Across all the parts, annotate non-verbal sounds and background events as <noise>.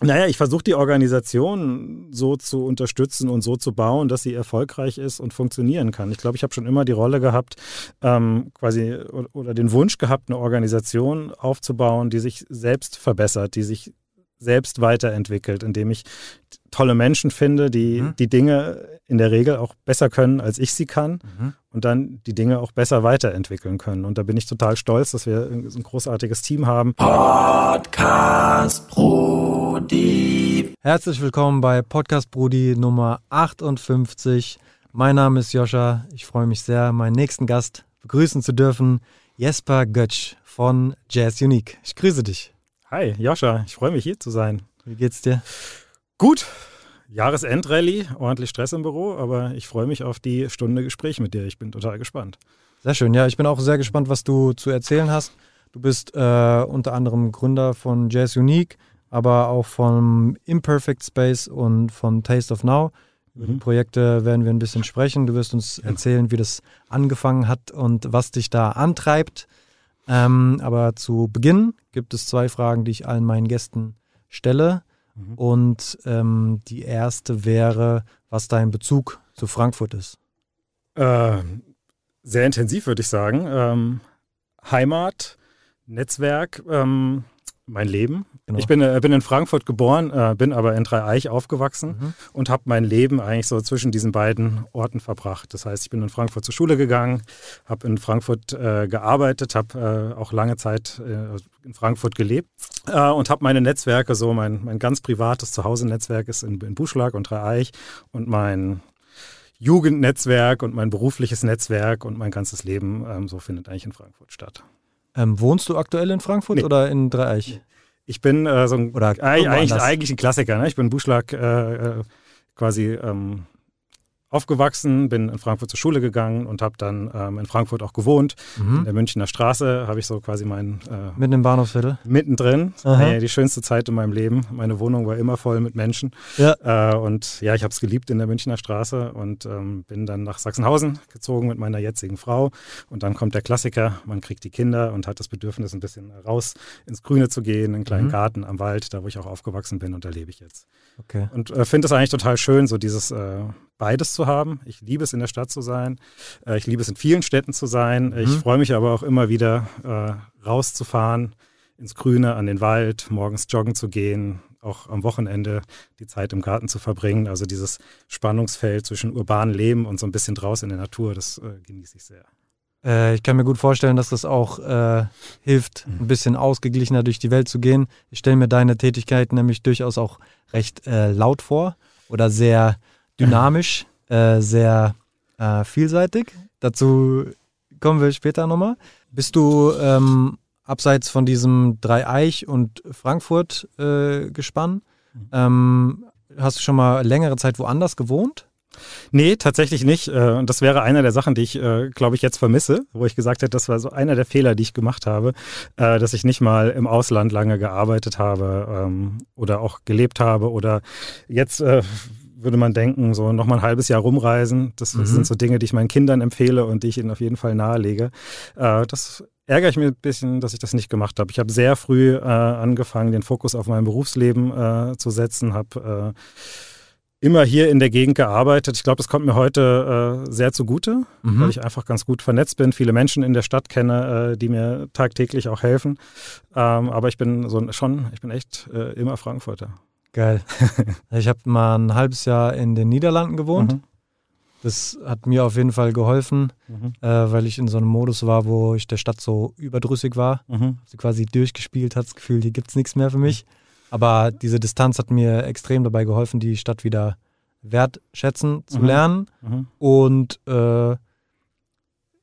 Naja, ich versuche die Organisation so zu unterstützen und so zu bauen, dass sie erfolgreich ist und funktionieren kann. Ich glaube, ich habe schon immer die Rolle gehabt, ähm, quasi oder den Wunsch gehabt, eine Organisation aufzubauen, die sich selbst verbessert, die sich selbst weiterentwickelt, indem ich tolle Menschen finde, die mhm. die Dinge in der Regel auch besser können, als ich sie kann mhm. und dann die Dinge auch besser weiterentwickeln können. Und da bin ich total stolz, dass wir ein großartiges Team haben. Podcast Brudi. Herzlich willkommen bei Podcast Brudi Nummer 58. Mein Name ist Joscha. Ich freue mich sehr, meinen nächsten Gast begrüßen zu dürfen, Jesper Götsch von Jazz Unique. Ich grüße dich. Hi, Joscha, ich freue mich hier zu sein. Wie geht's dir? Gut. Jahresendrallye, ordentlich Stress im Büro, aber ich freue mich auf die Stunde Gespräch mit dir. Ich bin total gespannt. Sehr schön. Ja, ich bin auch sehr gespannt, was du zu erzählen hast. Du bist äh, unter anderem Gründer von Jazz Unique, aber auch von Imperfect Space und von Taste of Now. Über die mhm. Projekte werden wir ein bisschen sprechen. Du wirst uns erzählen, wie das angefangen hat und was dich da antreibt. Ähm, aber zu Beginn gibt es zwei Fragen, die ich allen meinen Gästen stelle. Mhm. Und ähm, die erste wäre, was dein Bezug zu Frankfurt ist. Äh, sehr intensiv, würde ich sagen. Ähm, Heimat, Netzwerk, ähm, mein Leben. Genau. Ich bin, äh, bin in Frankfurt geboren, äh, bin aber in Dreieich aufgewachsen mhm. und habe mein Leben eigentlich so zwischen diesen beiden Orten verbracht. Das heißt, ich bin in Frankfurt zur Schule gegangen, habe in Frankfurt äh, gearbeitet, habe äh, auch lange Zeit in Frankfurt gelebt und habe meine Netzwerke, so mein, mein ganz privates Zuhause-Netzwerk ist in, in Buschlag und Dreieich und mein Jugendnetzwerk und mein berufliches Netzwerk und mein ganzes Leben, ähm, so findet eigentlich in Frankfurt statt. Ähm, wohnst du aktuell in Frankfurt nee. oder in Dreieich? Ich bin äh, so ein, oder eigentlich, eigentlich, ein Klassiker. Ne? Ich bin Buschlag äh, äh, quasi ähm, aufgewachsen, bin in Frankfurt zur Schule gegangen und habe dann ähm, in Frankfurt auch gewohnt. Mhm. In der Münchner Straße habe ich so quasi mein... Äh, Mitten im Bahnhofsviertel? Mittendrin. Äh, die schönste Zeit in meinem Leben. Meine Wohnung war immer voll mit Menschen. Ja. Äh, und ja, ich habe es geliebt in der Münchner Straße und ähm, bin dann nach Sachsenhausen gezogen mit meiner jetzigen Frau. Und dann kommt der Klassiker, man kriegt die Kinder und hat das Bedürfnis, ein bisschen raus ins Grüne zu gehen, einen kleinen mhm. Garten am Wald, da wo ich auch aufgewachsen bin und da lebe ich jetzt. Okay. Und äh, finde es eigentlich total schön, so dieses äh, beides zu haben. Ich liebe es, in der Stadt zu sein. Äh, ich liebe es, in vielen Städten zu sein. Mhm. Ich freue mich aber auch immer wieder, äh, rauszufahren ins Grüne, an den Wald, morgens joggen zu gehen, auch am Wochenende die Zeit im Garten zu verbringen. Also dieses Spannungsfeld zwischen urbanem Leben und so ein bisschen draußen in der Natur, das äh, genieße ich sehr. Äh, ich kann mir gut vorstellen, dass das auch äh, hilft, mhm. ein bisschen ausgeglichener durch die Welt zu gehen. Ich stelle mir deine Tätigkeit nämlich durchaus auch recht äh, laut vor oder sehr dynamisch, äh, sehr äh, vielseitig. Dazu kommen wir später nochmal. Bist du ähm, abseits von diesem Dreieich und Frankfurt äh, gespannt? Mhm. Ähm, hast du schon mal längere Zeit woanders gewohnt? Nee, tatsächlich nicht. Äh, und das wäre einer der Sachen, die ich, äh, glaube ich, jetzt vermisse, wo ich gesagt hätte, das war so einer der Fehler, die ich gemacht habe, äh, dass ich nicht mal im Ausland lange gearbeitet habe ähm, oder auch gelebt habe oder jetzt würde man denken, so nochmal ein halbes Jahr rumreisen. Das mhm. sind so Dinge, die ich meinen Kindern empfehle und die ich ihnen auf jeden Fall nahelege. Das ärgere ich mich ein bisschen, dass ich das nicht gemacht habe. Ich habe sehr früh angefangen, den Fokus auf mein Berufsleben zu setzen, habe immer hier in der Gegend gearbeitet. Ich glaube, das kommt mir heute äh, sehr zugute, mhm. weil ich einfach ganz gut vernetzt bin, viele Menschen in der Stadt kenne, äh, die mir tagtäglich auch helfen. Ähm, aber ich bin so schon, ich bin echt äh, immer Frankfurter. Geil. <laughs> ich habe mal ein halbes Jahr in den Niederlanden gewohnt. Mhm. Das hat mir auf jeden Fall geholfen, mhm. Äh, weil ich in so einem Modus war, wo ich der Stadt so überdrüssig war. Mhm. Sie quasi durchgespielt hat, das Gefühl, hier gibt es nichts mehr für mich. Aber diese Distanz hat mir extrem dabei geholfen, die Stadt wieder wertschätzen zu mhm. lernen. Mhm. Und äh,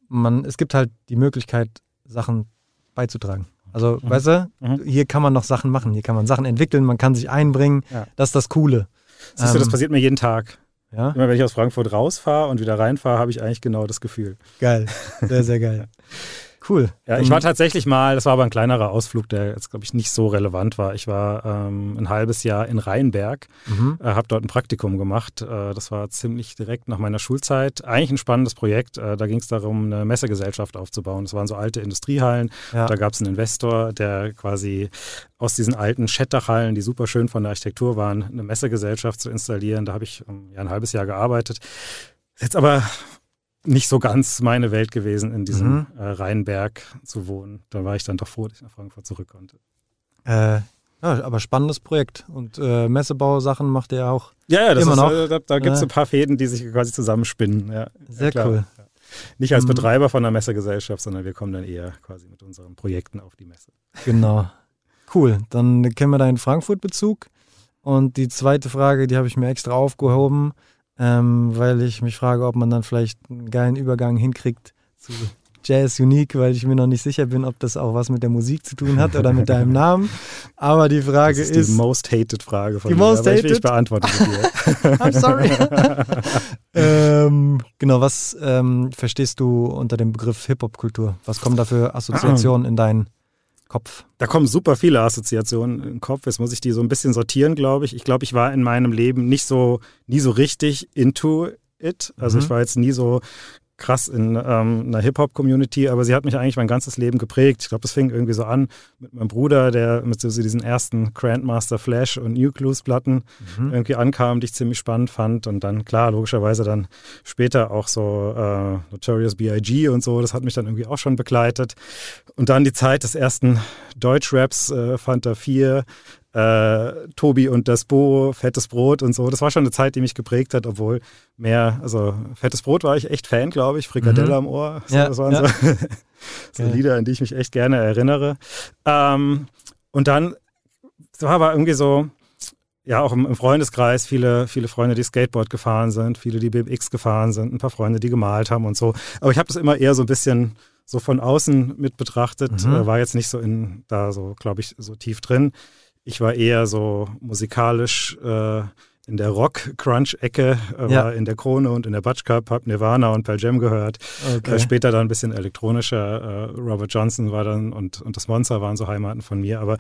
man, es gibt halt die Möglichkeit, Sachen beizutragen. Also, mhm. weißt du, mhm. hier kann man noch Sachen machen, hier kann man Sachen entwickeln, man kann sich einbringen. Ja. Das ist das Coole. Siehst du, das ähm, passiert mir jeden Tag. Ja? Immer wenn ich aus Frankfurt rausfahre und wieder reinfahre, habe ich eigentlich genau das Gefühl. Geil, sehr, sehr geil. <laughs> Cool. Ja, ich war tatsächlich mal, das war aber ein kleinerer Ausflug, der jetzt, glaube ich, nicht so relevant war. Ich war ähm, ein halbes Jahr in Rheinberg, mhm. äh, habe dort ein Praktikum gemacht. Äh, das war ziemlich direkt nach meiner Schulzeit. Eigentlich ein spannendes Projekt. Äh, da ging es darum, eine Messegesellschaft aufzubauen. Das waren so alte Industriehallen. Ja. Da gab es einen Investor, der quasi aus diesen alten Schettachhallen, die super schön von der Architektur waren, eine Messegesellschaft zu installieren. Da habe ich um, ja, ein halbes Jahr gearbeitet. Jetzt aber nicht so ganz meine Welt gewesen, in diesem mhm. äh, Rheinberg zu wohnen. Da war ich dann doch froh, dass ich nach Frankfurt zurück konnte. Äh, ja, aber spannendes Projekt. Und äh, Messebausachen macht ihr auch ja, ja, immer ist, noch. Äh, da, da gibt es ein paar Fäden, die sich quasi zusammenspinnen. Ja, Sehr cool. Ja. Nicht als mhm. Betreiber von der Messegesellschaft, sondern wir kommen dann eher quasi mit unseren Projekten auf die Messe. Genau. Cool. Dann kennen wir deinen Frankfurt-Bezug. Und die zweite Frage, die habe ich mir extra aufgehoben ähm, weil ich mich frage, ob man dann vielleicht einen geilen Übergang hinkriegt zu Jazz Unique, weil ich mir noch nicht sicher bin, ob das auch was mit der Musik zu tun hat oder mit deinem Namen. Aber die Frage das ist. ist die most hated Frage von die mir, most hated? ich, ich beantworte sie dir. <laughs> I'm sorry. <laughs> ähm, genau, was ähm, verstehst du unter dem Begriff Hip-Hop-Kultur? Was kommen da für Assoziationen in deinen Kopf? Da kommen super viele Assoziationen im Kopf. Jetzt muss ich die so ein bisschen sortieren, glaube ich. Ich glaube, ich war in meinem Leben nicht so, nie so richtig into it. Also mhm. ich war jetzt nie so krass in ähm, einer Hip-Hop-Community, aber sie hat mich eigentlich mein ganzes Leben geprägt. Ich glaube, das fing irgendwie so an mit meinem Bruder, der mit so diesen ersten Grandmaster Flash und Nucleus-Platten mhm. irgendwie ankam, die ich ziemlich spannend fand. Und dann, klar, logischerweise dann später auch so äh, Notorious B.I.G. und so, das hat mich dann irgendwie auch schon begleitet. Und dann die Zeit des ersten Deutschraps, äh, Fanta 4, äh, Tobi und das Bo, Fettes Brot und so. Das war schon eine Zeit, die mich geprägt hat, obwohl mehr, also Fettes Brot war ich echt Fan, glaube ich, Frikadelle mhm. am Ohr. So, ja, das waren ja. so, <laughs> so Lieder, an die ich mich echt gerne erinnere. Ähm, und dann so war aber irgendwie so, ja, auch im, Freundeskreis viele, viele Freunde, die Skateboard gefahren sind, viele, die BMX gefahren sind, ein paar Freunde, die gemalt haben und so. Aber ich habe das immer eher so ein bisschen so von außen mit betrachtet, mhm. äh, war jetzt nicht so in da so, glaube ich, so tief drin. Ich war eher so musikalisch äh, in der Rock-Crunch-Ecke, äh, ja. war in der Krone und in der Butch Cup, hab Nirvana und Pearl Jam gehört. Okay. Äh, später dann ein bisschen elektronischer. Äh, Robert Johnson war dann und, und das Monster waren so Heimaten von mir. Aber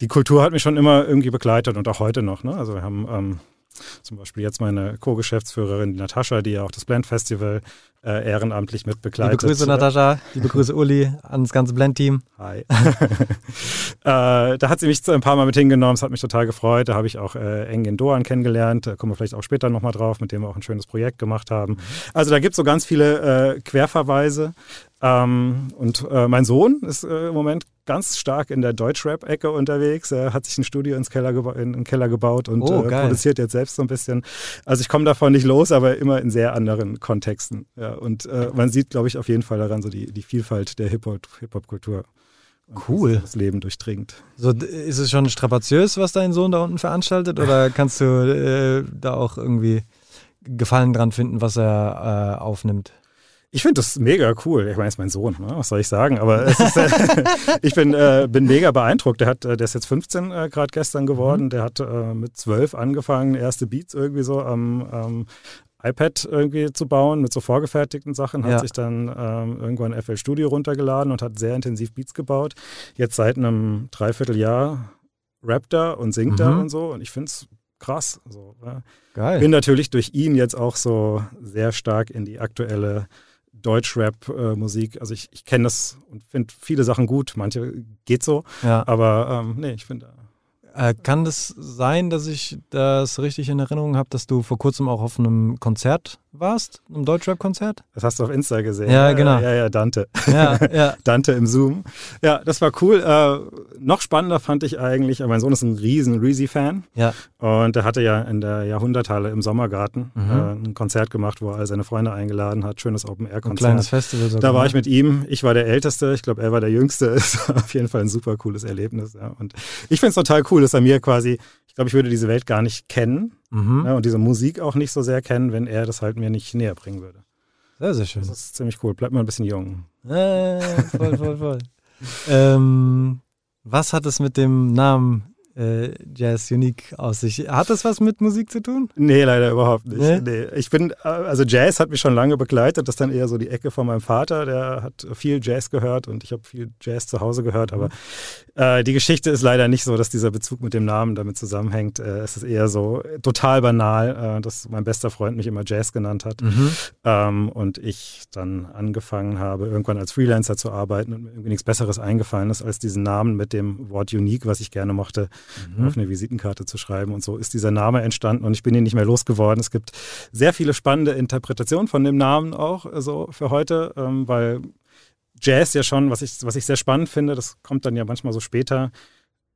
die Kultur hat mich schon immer irgendwie begleitet und auch heute noch. Ne? Also wir haben ähm, zum Beispiel jetzt meine Co-Geschäftsführerin, die Natascha, die ja auch das Blend Festival äh, ehrenamtlich mit begleitet. Liebe Grüße, Natascha. Liebe Grüße, Uli, ans ganze Blend-Team. Hi. <laughs> äh, da hat sie mich ein paar Mal mit hingenommen. Es hat mich total gefreut. Da habe ich auch äh, Engin Doan kennengelernt. Da kommen wir vielleicht auch später nochmal drauf, mit dem wir auch ein schönes Projekt gemacht haben. Mhm. Also da gibt es so ganz viele äh, Querverweise. Ähm, und äh, mein Sohn ist äh, im Moment ganz stark in der Deutschrap-Ecke unterwegs. Er hat sich ein Studio ins Keller in, in Keller gebaut und oh, äh, produziert jetzt selbst so ein bisschen. Also ich komme davon nicht los, aber immer in sehr anderen Kontexten. Ja, und äh, man sieht, glaube ich, auf jeden Fall daran so die, die Vielfalt der Hip-Hop-Kultur. Cool. Das Leben durchdringt. So, ist es schon strapaziös, was dein Sohn da unten veranstaltet? Oder <laughs> kannst du äh, da auch irgendwie Gefallen dran finden, was er äh, aufnimmt? Ich finde das mega cool. Ich meine, es ist mein Sohn, ne? was soll ich sagen? Aber ist, äh, <laughs> ich bin, äh, bin mega beeindruckt. Der, hat, äh, der ist jetzt 15 äh, gerade gestern geworden. Mhm. Der hat äh, mit 12 angefangen, erste Beats irgendwie so am, am iPad irgendwie zu bauen mit so vorgefertigten Sachen. Hat ja. sich dann ähm, irgendwann FL Studio runtergeladen und hat sehr intensiv Beats gebaut. Jetzt seit einem Dreivierteljahr rappt er und singt mhm. er und so. Und ich finde es krass. So, ja. Geil. Bin natürlich durch ihn jetzt auch so sehr stark in die aktuelle Deutschrap-Musik. also ich, ich kenne das und finde viele Sachen gut. Manche geht so. Ja. Aber ähm, nee, ich finde. Äh, kann das sein, dass ich das richtig in Erinnerung habe, dass du vor kurzem auch auf einem Konzert warst, einem Deutschrap-Konzert? Das hast du auf Insta gesehen. Ja, genau. Ja, ja, Dante. Ja, <laughs> ja. Dante im Zoom. Ja, das war cool. Äh, noch spannender fand ich eigentlich, mein Sohn ist ein riesen Reezy-Fan. Ja. Und er hatte ja in der Jahrhunderthalle im Sommergarten mhm. äh, ein Konzert gemacht, wo er all seine Freunde eingeladen hat. Schönes Open-Air-Konzert. Ein kleines Festival sogar. Da war ich mit ihm. Ich war der Älteste. Ich glaube, er war der Jüngste. <laughs> Ist auf jeden Fall ein super cooles Erlebnis. Ja. Und ich finde es total cool, dass er mir quasi, ich glaube, ich würde diese Welt gar nicht kennen mhm. ja, und diese Musik auch nicht so sehr kennen, wenn er das halt mir nicht näher bringen würde. Sehr, sehr schön. Das ist ziemlich cool. Bleibt mal ein bisschen jung. Äh, voll, voll, voll. <laughs> ähm, was hat es mit dem Namen äh, Jazz Unique aus sich. Hat das was mit Musik zu tun? Nee, leider überhaupt nicht. Nee? Nee. Ich bin, äh, also Jazz hat mich schon lange begleitet. Das ist dann eher so die Ecke von meinem Vater. Der hat viel Jazz gehört und ich habe viel Jazz zu Hause gehört. Aber äh, die Geschichte ist leider nicht so, dass dieser Bezug mit dem Namen damit zusammenhängt. Äh, es ist eher so total banal, äh, dass mein bester Freund mich immer Jazz genannt hat. Mhm. Ähm, und ich dann angefangen habe, irgendwann als Freelancer zu arbeiten und mir irgendwie nichts Besseres eingefallen ist, als diesen Namen mit dem Wort Unique, was ich gerne mochte, mhm. auf eine Visitenkarte zu schreiben. Und so ist dieser Name entstanden und ich bin ihn nicht mehr losgeworden. Es gibt sehr viele spannende Interpretationen von dem Namen auch so also für heute, ähm, weil Jazz ja schon, was ich, was ich sehr spannend finde, das kommt dann ja manchmal so später,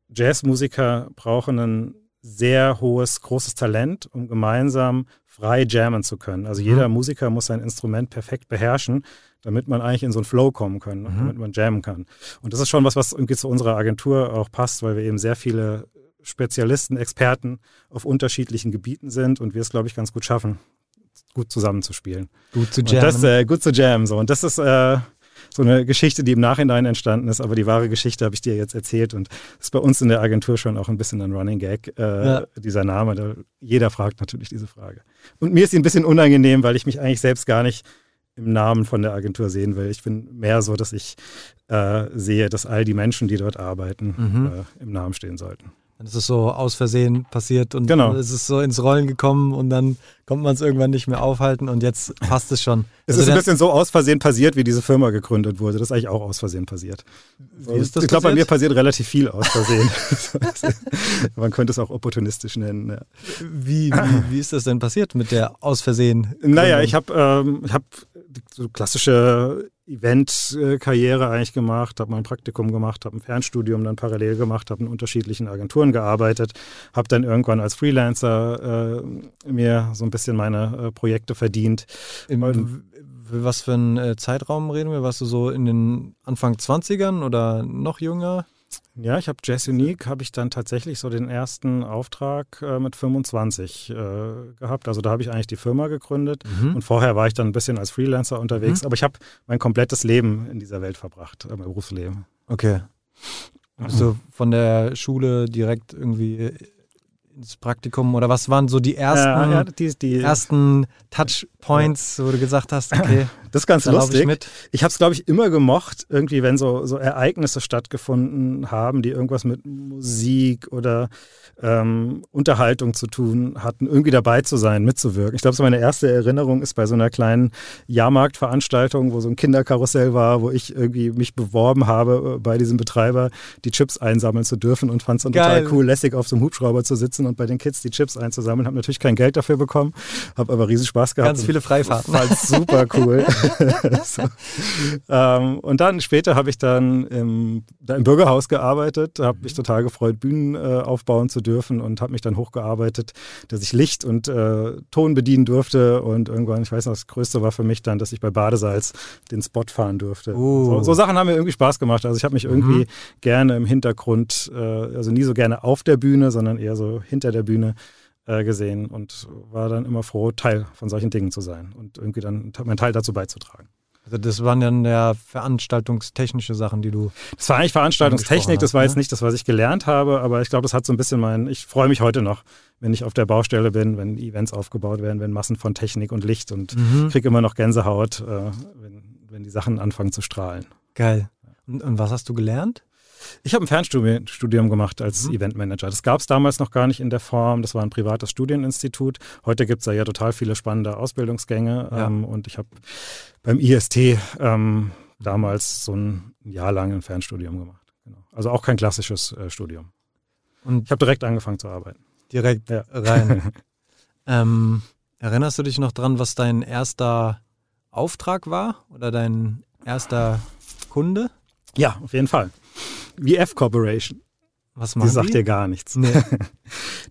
Jazzmusiker brauchen ein sehr hohes, großes Talent, um gemeinsam frei jammen zu können. Also jeder mhm. Musiker muss sein Instrument perfekt beherrschen, damit man eigentlich in so einen Flow kommen kann, mhm. damit man jammen kann. Und das ist schon was, was irgendwie zu unserer Agentur auch passt, weil wir eben sehr viele Spezialisten, Experten auf unterschiedlichen Gebieten sind und wir es, glaube ich, ganz gut schaffen, gut zusammenzuspielen. Gut zu jammen. Das, äh, gut zu jammen. So. Und das ist äh, so eine Geschichte, die im Nachhinein entstanden ist, aber die wahre Geschichte habe ich dir jetzt erzählt und ist bei uns in der Agentur schon auch ein bisschen ein Running Gag, äh, ja. dieser Name. Jeder fragt natürlich diese Frage. Und mir ist sie ein bisschen unangenehm, weil ich mich eigentlich selbst gar nicht im Namen von der Agentur sehen will. Ich bin mehr so, dass ich äh, sehe, dass all die Menschen, die dort arbeiten, mhm. äh, im Namen stehen sollten. Dann ist es so aus Versehen passiert und genau. es ist so ins Rollen gekommen und dann kommt man es irgendwann nicht mehr aufhalten und jetzt passt es schon. Es also ist ein bisschen so aus Versehen passiert, wie diese Firma gegründet wurde. Das ist eigentlich auch aus Versehen passiert. Wie ist das ich glaube, bei mir passiert relativ viel aus Versehen. <laughs> man könnte es auch opportunistisch nennen. Ja. Wie, wie, wie, ist das denn passiert mit der aus Versehen? Naja, ich habe ähm, hab so klassische Event-Karriere eigentlich gemacht, habe mein Praktikum gemacht, habe ein Fernstudium dann parallel gemacht, habe in unterschiedlichen Agenturen gearbeitet, habe dann irgendwann als Freelancer äh, mir so ein bisschen meine äh, Projekte verdient. Im, was für einen äh, Zeitraum reden wir? Warst du so in den Anfang 20ern oder noch jünger? Ja, ich habe Jazz Unique, habe ich dann tatsächlich so den ersten Auftrag äh, mit 25 äh, gehabt. Also da habe ich eigentlich die Firma gegründet mhm. und vorher war ich dann ein bisschen als Freelancer unterwegs. Mhm. Aber ich habe mein komplettes Leben in dieser Welt verbracht, äh, mein Berufsleben. Okay. Also von der Schule direkt irgendwie ins Praktikum oder was waren so die ersten, ja, ja, die, die, ersten Touchpoints, wo du gesagt hast, okay, <clears throat> das ist ganz lustig. Ich, mit. ich habe es, glaube ich, immer gemocht, irgendwie, wenn so, so Ereignisse stattgefunden haben, die irgendwas mit Musik oder ähm, Unterhaltung zu tun hatten, irgendwie dabei zu sein, mitzuwirken. Ich glaube, so meine erste Erinnerung ist bei so einer kleinen Jahrmarktveranstaltung, wo so ein Kinderkarussell war, wo ich irgendwie mich beworben habe, äh, bei diesem Betreiber die Chips einsammeln zu dürfen und fand es dann total cool, lässig auf so einem Hubschrauber zu sitzen und bei den Kids die Chips einzusammeln. Habe natürlich kein Geld dafür bekommen, habe aber riesen Spaß gehabt. Ganz viele Freifahrten. Fand super cool. <laughs> <laughs> so. ähm, und dann später habe ich dann im, da im Bürgerhaus gearbeitet, habe mich total gefreut, Bühnen äh, aufbauen zu dürfen und habe mich dann hochgearbeitet, dass ich Licht und äh, Ton bedienen durfte und irgendwann, ich weiß noch, das Größte war für mich dann, dass ich bei Badesalz den Spot fahren durfte. Uh. So, so, Sachen haben mir irgendwie Spaß gemacht. Also ich habe mich irgendwie mhm. gerne im Hintergrund, äh, also nie so gerne auf der Bühne, sondern eher so hinter der Bühne äh, gesehen und war dann immer froh, Teil von solchen Dingen zu sein und irgendwie dann meinen Teil dazu beizutragen. Also das waren dann ja veranstaltungstechnische Sachen, die du. Das war eigentlich Veranstaltungstechnik, das war jetzt ne? nicht das, was ich gelernt habe, aber ich glaube, das hat so ein bisschen mein, ich freue mich heute noch, wenn ich auf der Baustelle bin, wenn Events aufgebaut werden, wenn Massen von Technik und Licht und mhm. kriege immer noch Gänsehaut, äh, wenn, wenn die Sachen anfangen zu strahlen. Geil. Und, und was hast du gelernt? Ich habe ein Fernstudium gemacht als mhm. Eventmanager. Das gab es damals noch gar nicht in der Form. Das war ein privates Studieninstitut. Heute gibt es da ja total viele spannende Ausbildungsgänge. Ja. Ähm, und ich habe beim IST ähm, damals so ein Jahr lang ein Fernstudium gemacht. Genau. Also auch kein klassisches äh, Studium. Und ich habe direkt angefangen zu arbeiten. Direkt ja. rein. <laughs> ähm, erinnerst du dich noch dran, was dein erster Auftrag war oder dein erster Kunde? Ja, auf jeden Fall. VF Corporation. Was machen die? sagt dir gar nichts. Nee. <laughs>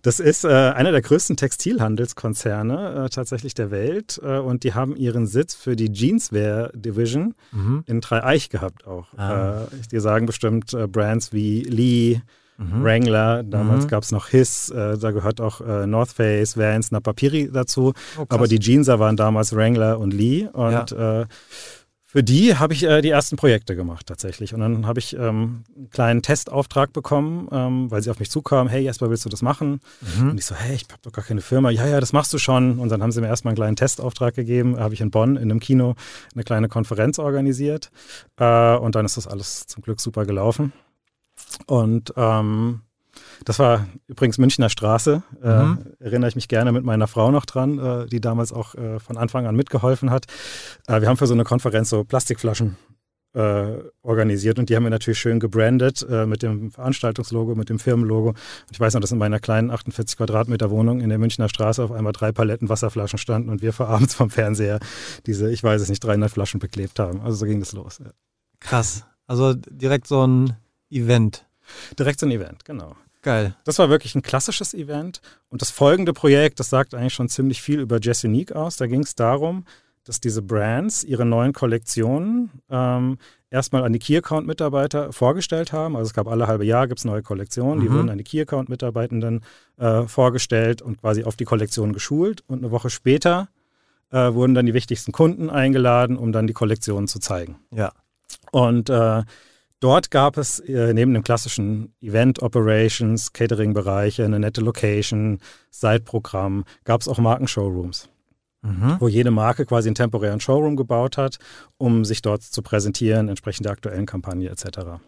Das ist äh, einer der größten Textilhandelskonzerne äh, tatsächlich der Welt äh, und die haben ihren Sitz für die Jeanswear Division mhm. in Dreieich gehabt auch. Ah. Äh, die sagen bestimmt äh, Brands wie Lee, mhm. Wrangler, damals mhm. gab es noch Hiss, äh, da gehört auch North Face, Vans, Napapiri dazu. Oh, aber die Jeanser waren damals Wrangler und Lee und ja Für die habe ich äh, die ersten Projekte gemacht tatsächlich. Und dann habe ich ähm, einen kleinen Testauftrag bekommen, ähm, weil sie auf mich zukamen, hey Jesper, willst du das machen? Mhm. Und ich so, hey, ich habe doch gar keine Firma. Ja, ja, das machst du schon. Und dann haben sie mir erstmal einen kleinen Testauftrag gegeben. Habe ich in Bonn in einem Kino eine kleine Konferenz organisiert. Äh, und dann ist das alles zum Glück super gelaufen. Und ähm, das war übrigens Münchner Straße. Äh, mhm. Äh, erinnere ich mich gerne mit meiner Frau noch dran, äh, die damals auch äh, von Anfang an mitgeholfen hat. Äh, wir haben für so eine Konferenz so Plastikflaschen äh, organisiert und die haben wir natürlich schön gebrandet mit dem Veranstaltungslogo, mit dem Firmenlogo. Und ich weiß noch, dass in meiner kleinen 48 Quadratmeter Wohnung in der Münchner Straße auf einmal drei Paletten Wasserflaschen standen und wir vor abends vom Fernseher diese, ich weiß es nicht, 300 Flaschen beklebt haben. Also so ging das los. Ja. Krass. Also direkt so ein Event. Direkt so ein Event, genau. Geil. Das war wirklich ein klassisches Event. Und das folgende Projekt, das sagt eigentlich schon ziemlich viel über Jazz Unique aus. Da ging es darum, dass diese Brands ihre neuen Kollektionen ähm, erstmal an die Key-Account-Mitarbeiter vorgestellt haben. Also es gab alle halbe Jahr gibt es neue Kollektionen, die mhm. wurden an die Key-Account-Mitarbeitenden äh, vorgestellt und quasi auf die Kollektion geschult. Und eine Woche später äh, wurden dann die wichtigsten Kunden eingeladen, um dann die Kollektionen zu zeigen. Ja. Und äh, Dort gab es äh, neben dem klassischen Event Operations, Catering-Bereiche, eine nette Location, Side-Programm, gab es auch Markenshowrooms, mhm. wo jede Marke quasi einen temporären Showroom gebaut hat, um sich dort zu präsentieren, entsprechend der aktuellen Kampagne etc.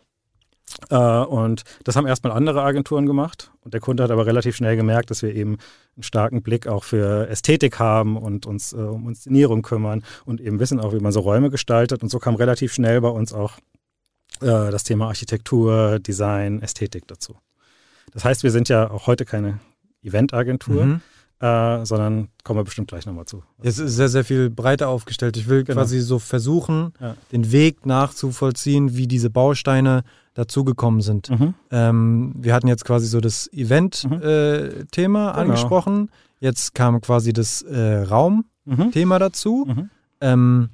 Äh, und das haben erstmal andere Agenturen gemacht. Und der Kunde hat aber relativ schnell gemerkt, dass wir eben einen starken Blick auch für Ästhetik haben und uns äh, um Inszenierung kümmern und eben wissen auch, wie man so Räume gestaltet. Und so kam relativ schnell bei uns auch äh, das Thema Architektur, Design, Ästhetik dazu. Das heißt, wir sind ja auch heute keine Eventagentur, mhm. äh, sondern kommen wir bestimmt gleich nochmal zu. Es ist sehr, sehr viel breiter aufgestellt. Ich will genau. quasi so versuchen, ja. den Weg nachzuvollziehen, wie diese Bausteine dazugekommen sind. Mhm. Ähm, wir hatten jetzt quasi so das Event-Thema mhm. äh, genau. angesprochen. Jetzt kam quasi das äh, Raum-Thema mhm. dazu. Mhm. Ähm,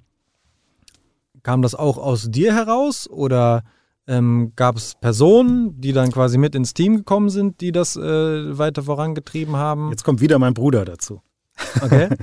Kam das auch aus dir heraus oder ähm, gab es Personen, die dann quasi mit ins Team gekommen sind, die das äh, weiter vorangetrieben haben? Jetzt kommt wieder mein Bruder dazu. Okay. <laughs>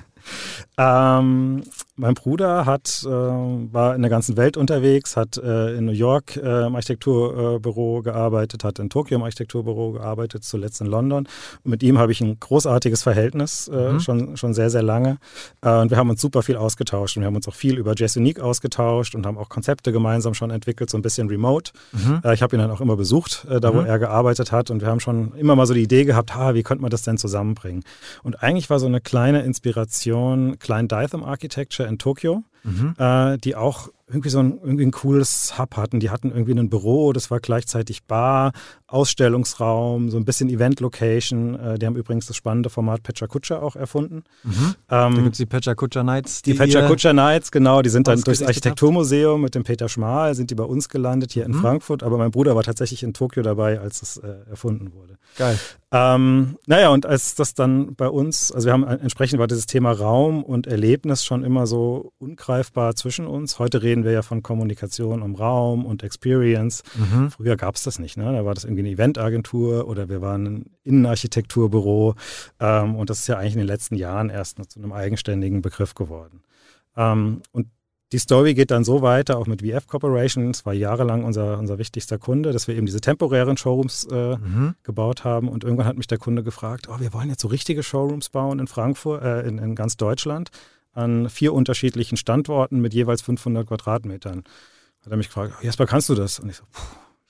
Ähm, mein Bruder hat, äh, war in der ganzen Welt unterwegs, hat äh, in New York äh, im Architekturbüro gearbeitet, hat in Tokio im Architekturbüro gearbeitet, zuletzt in London. Und mit ihm habe ich ein großartiges Verhältnis, äh, mhm. schon, schon sehr, sehr lange. Äh, und wir haben uns super viel ausgetauscht. Und wir haben uns auch viel über Jazz Unique ausgetauscht und haben auch Konzepte gemeinsam schon entwickelt, so ein bisschen remote. Mhm. Äh, ich habe ihn dann auch immer besucht, da wo mhm. er gearbeitet hat. Und wir haben schon immer mal so die Idee gehabt, ha, wie könnte man das denn zusammenbringen? Und eigentlich war so eine kleine Inspiration, Klein Ditham Architecture in Tokio, mhm. äh, die auch irgendwie so ein, irgendwie ein cooles Hub hatten. Die hatten irgendwie ein Büro, das war gleichzeitig Bar, Ausstellungsraum, so ein bisschen Event-Location. Äh, die haben übrigens das spannende Format Pecha Kutscher auch erfunden. Mhm. Ähm, da gibt es die Pecha Kutscher Nights. Die, die Pecha Kutscher Nights, genau. Die sind dann durchs Architekturmuseum mit dem Peter Schmal, sind die bei uns gelandet, hier mhm. in Frankfurt. Aber mein Bruder war tatsächlich in Tokio dabei, als es äh, erfunden wurde. Geil. Ähm, naja, und als das dann bei uns, also wir haben entsprechend war dieses Thema Raum und Erlebnis schon immer so ungreifbar zwischen uns. Heute reden wir ja von Kommunikation im Raum und Experience. Mhm. Früher gab es das nicht, ne? Da war das irgendwie eine Eventagentur oder wir waren ein Innenarchitekturbüro. Ähm, und das ist ja eigentlich in den letzten Jahren erst zu einem eigenständigen Begriff geworden. Ähm, und die Story geht dann so weiter, auch mit VF Corporation. Es war jahrelang unser, unser wichtigster Kunde, dass wir eben diese temporären Showrooms äh, mhm. gebaut haben. Und irgendwann hat mich der Kunde gefragt, oh, wir wollen jetzt so richtige Showrooms bauen in Frankfurt, äh, in, in ganz Deutschland, an vier unterschiedlichen Standorten mit jeweils 500 Quadratmetern. Hat er mich gefragt, oh, Jasper, kannst du das? Und ich so,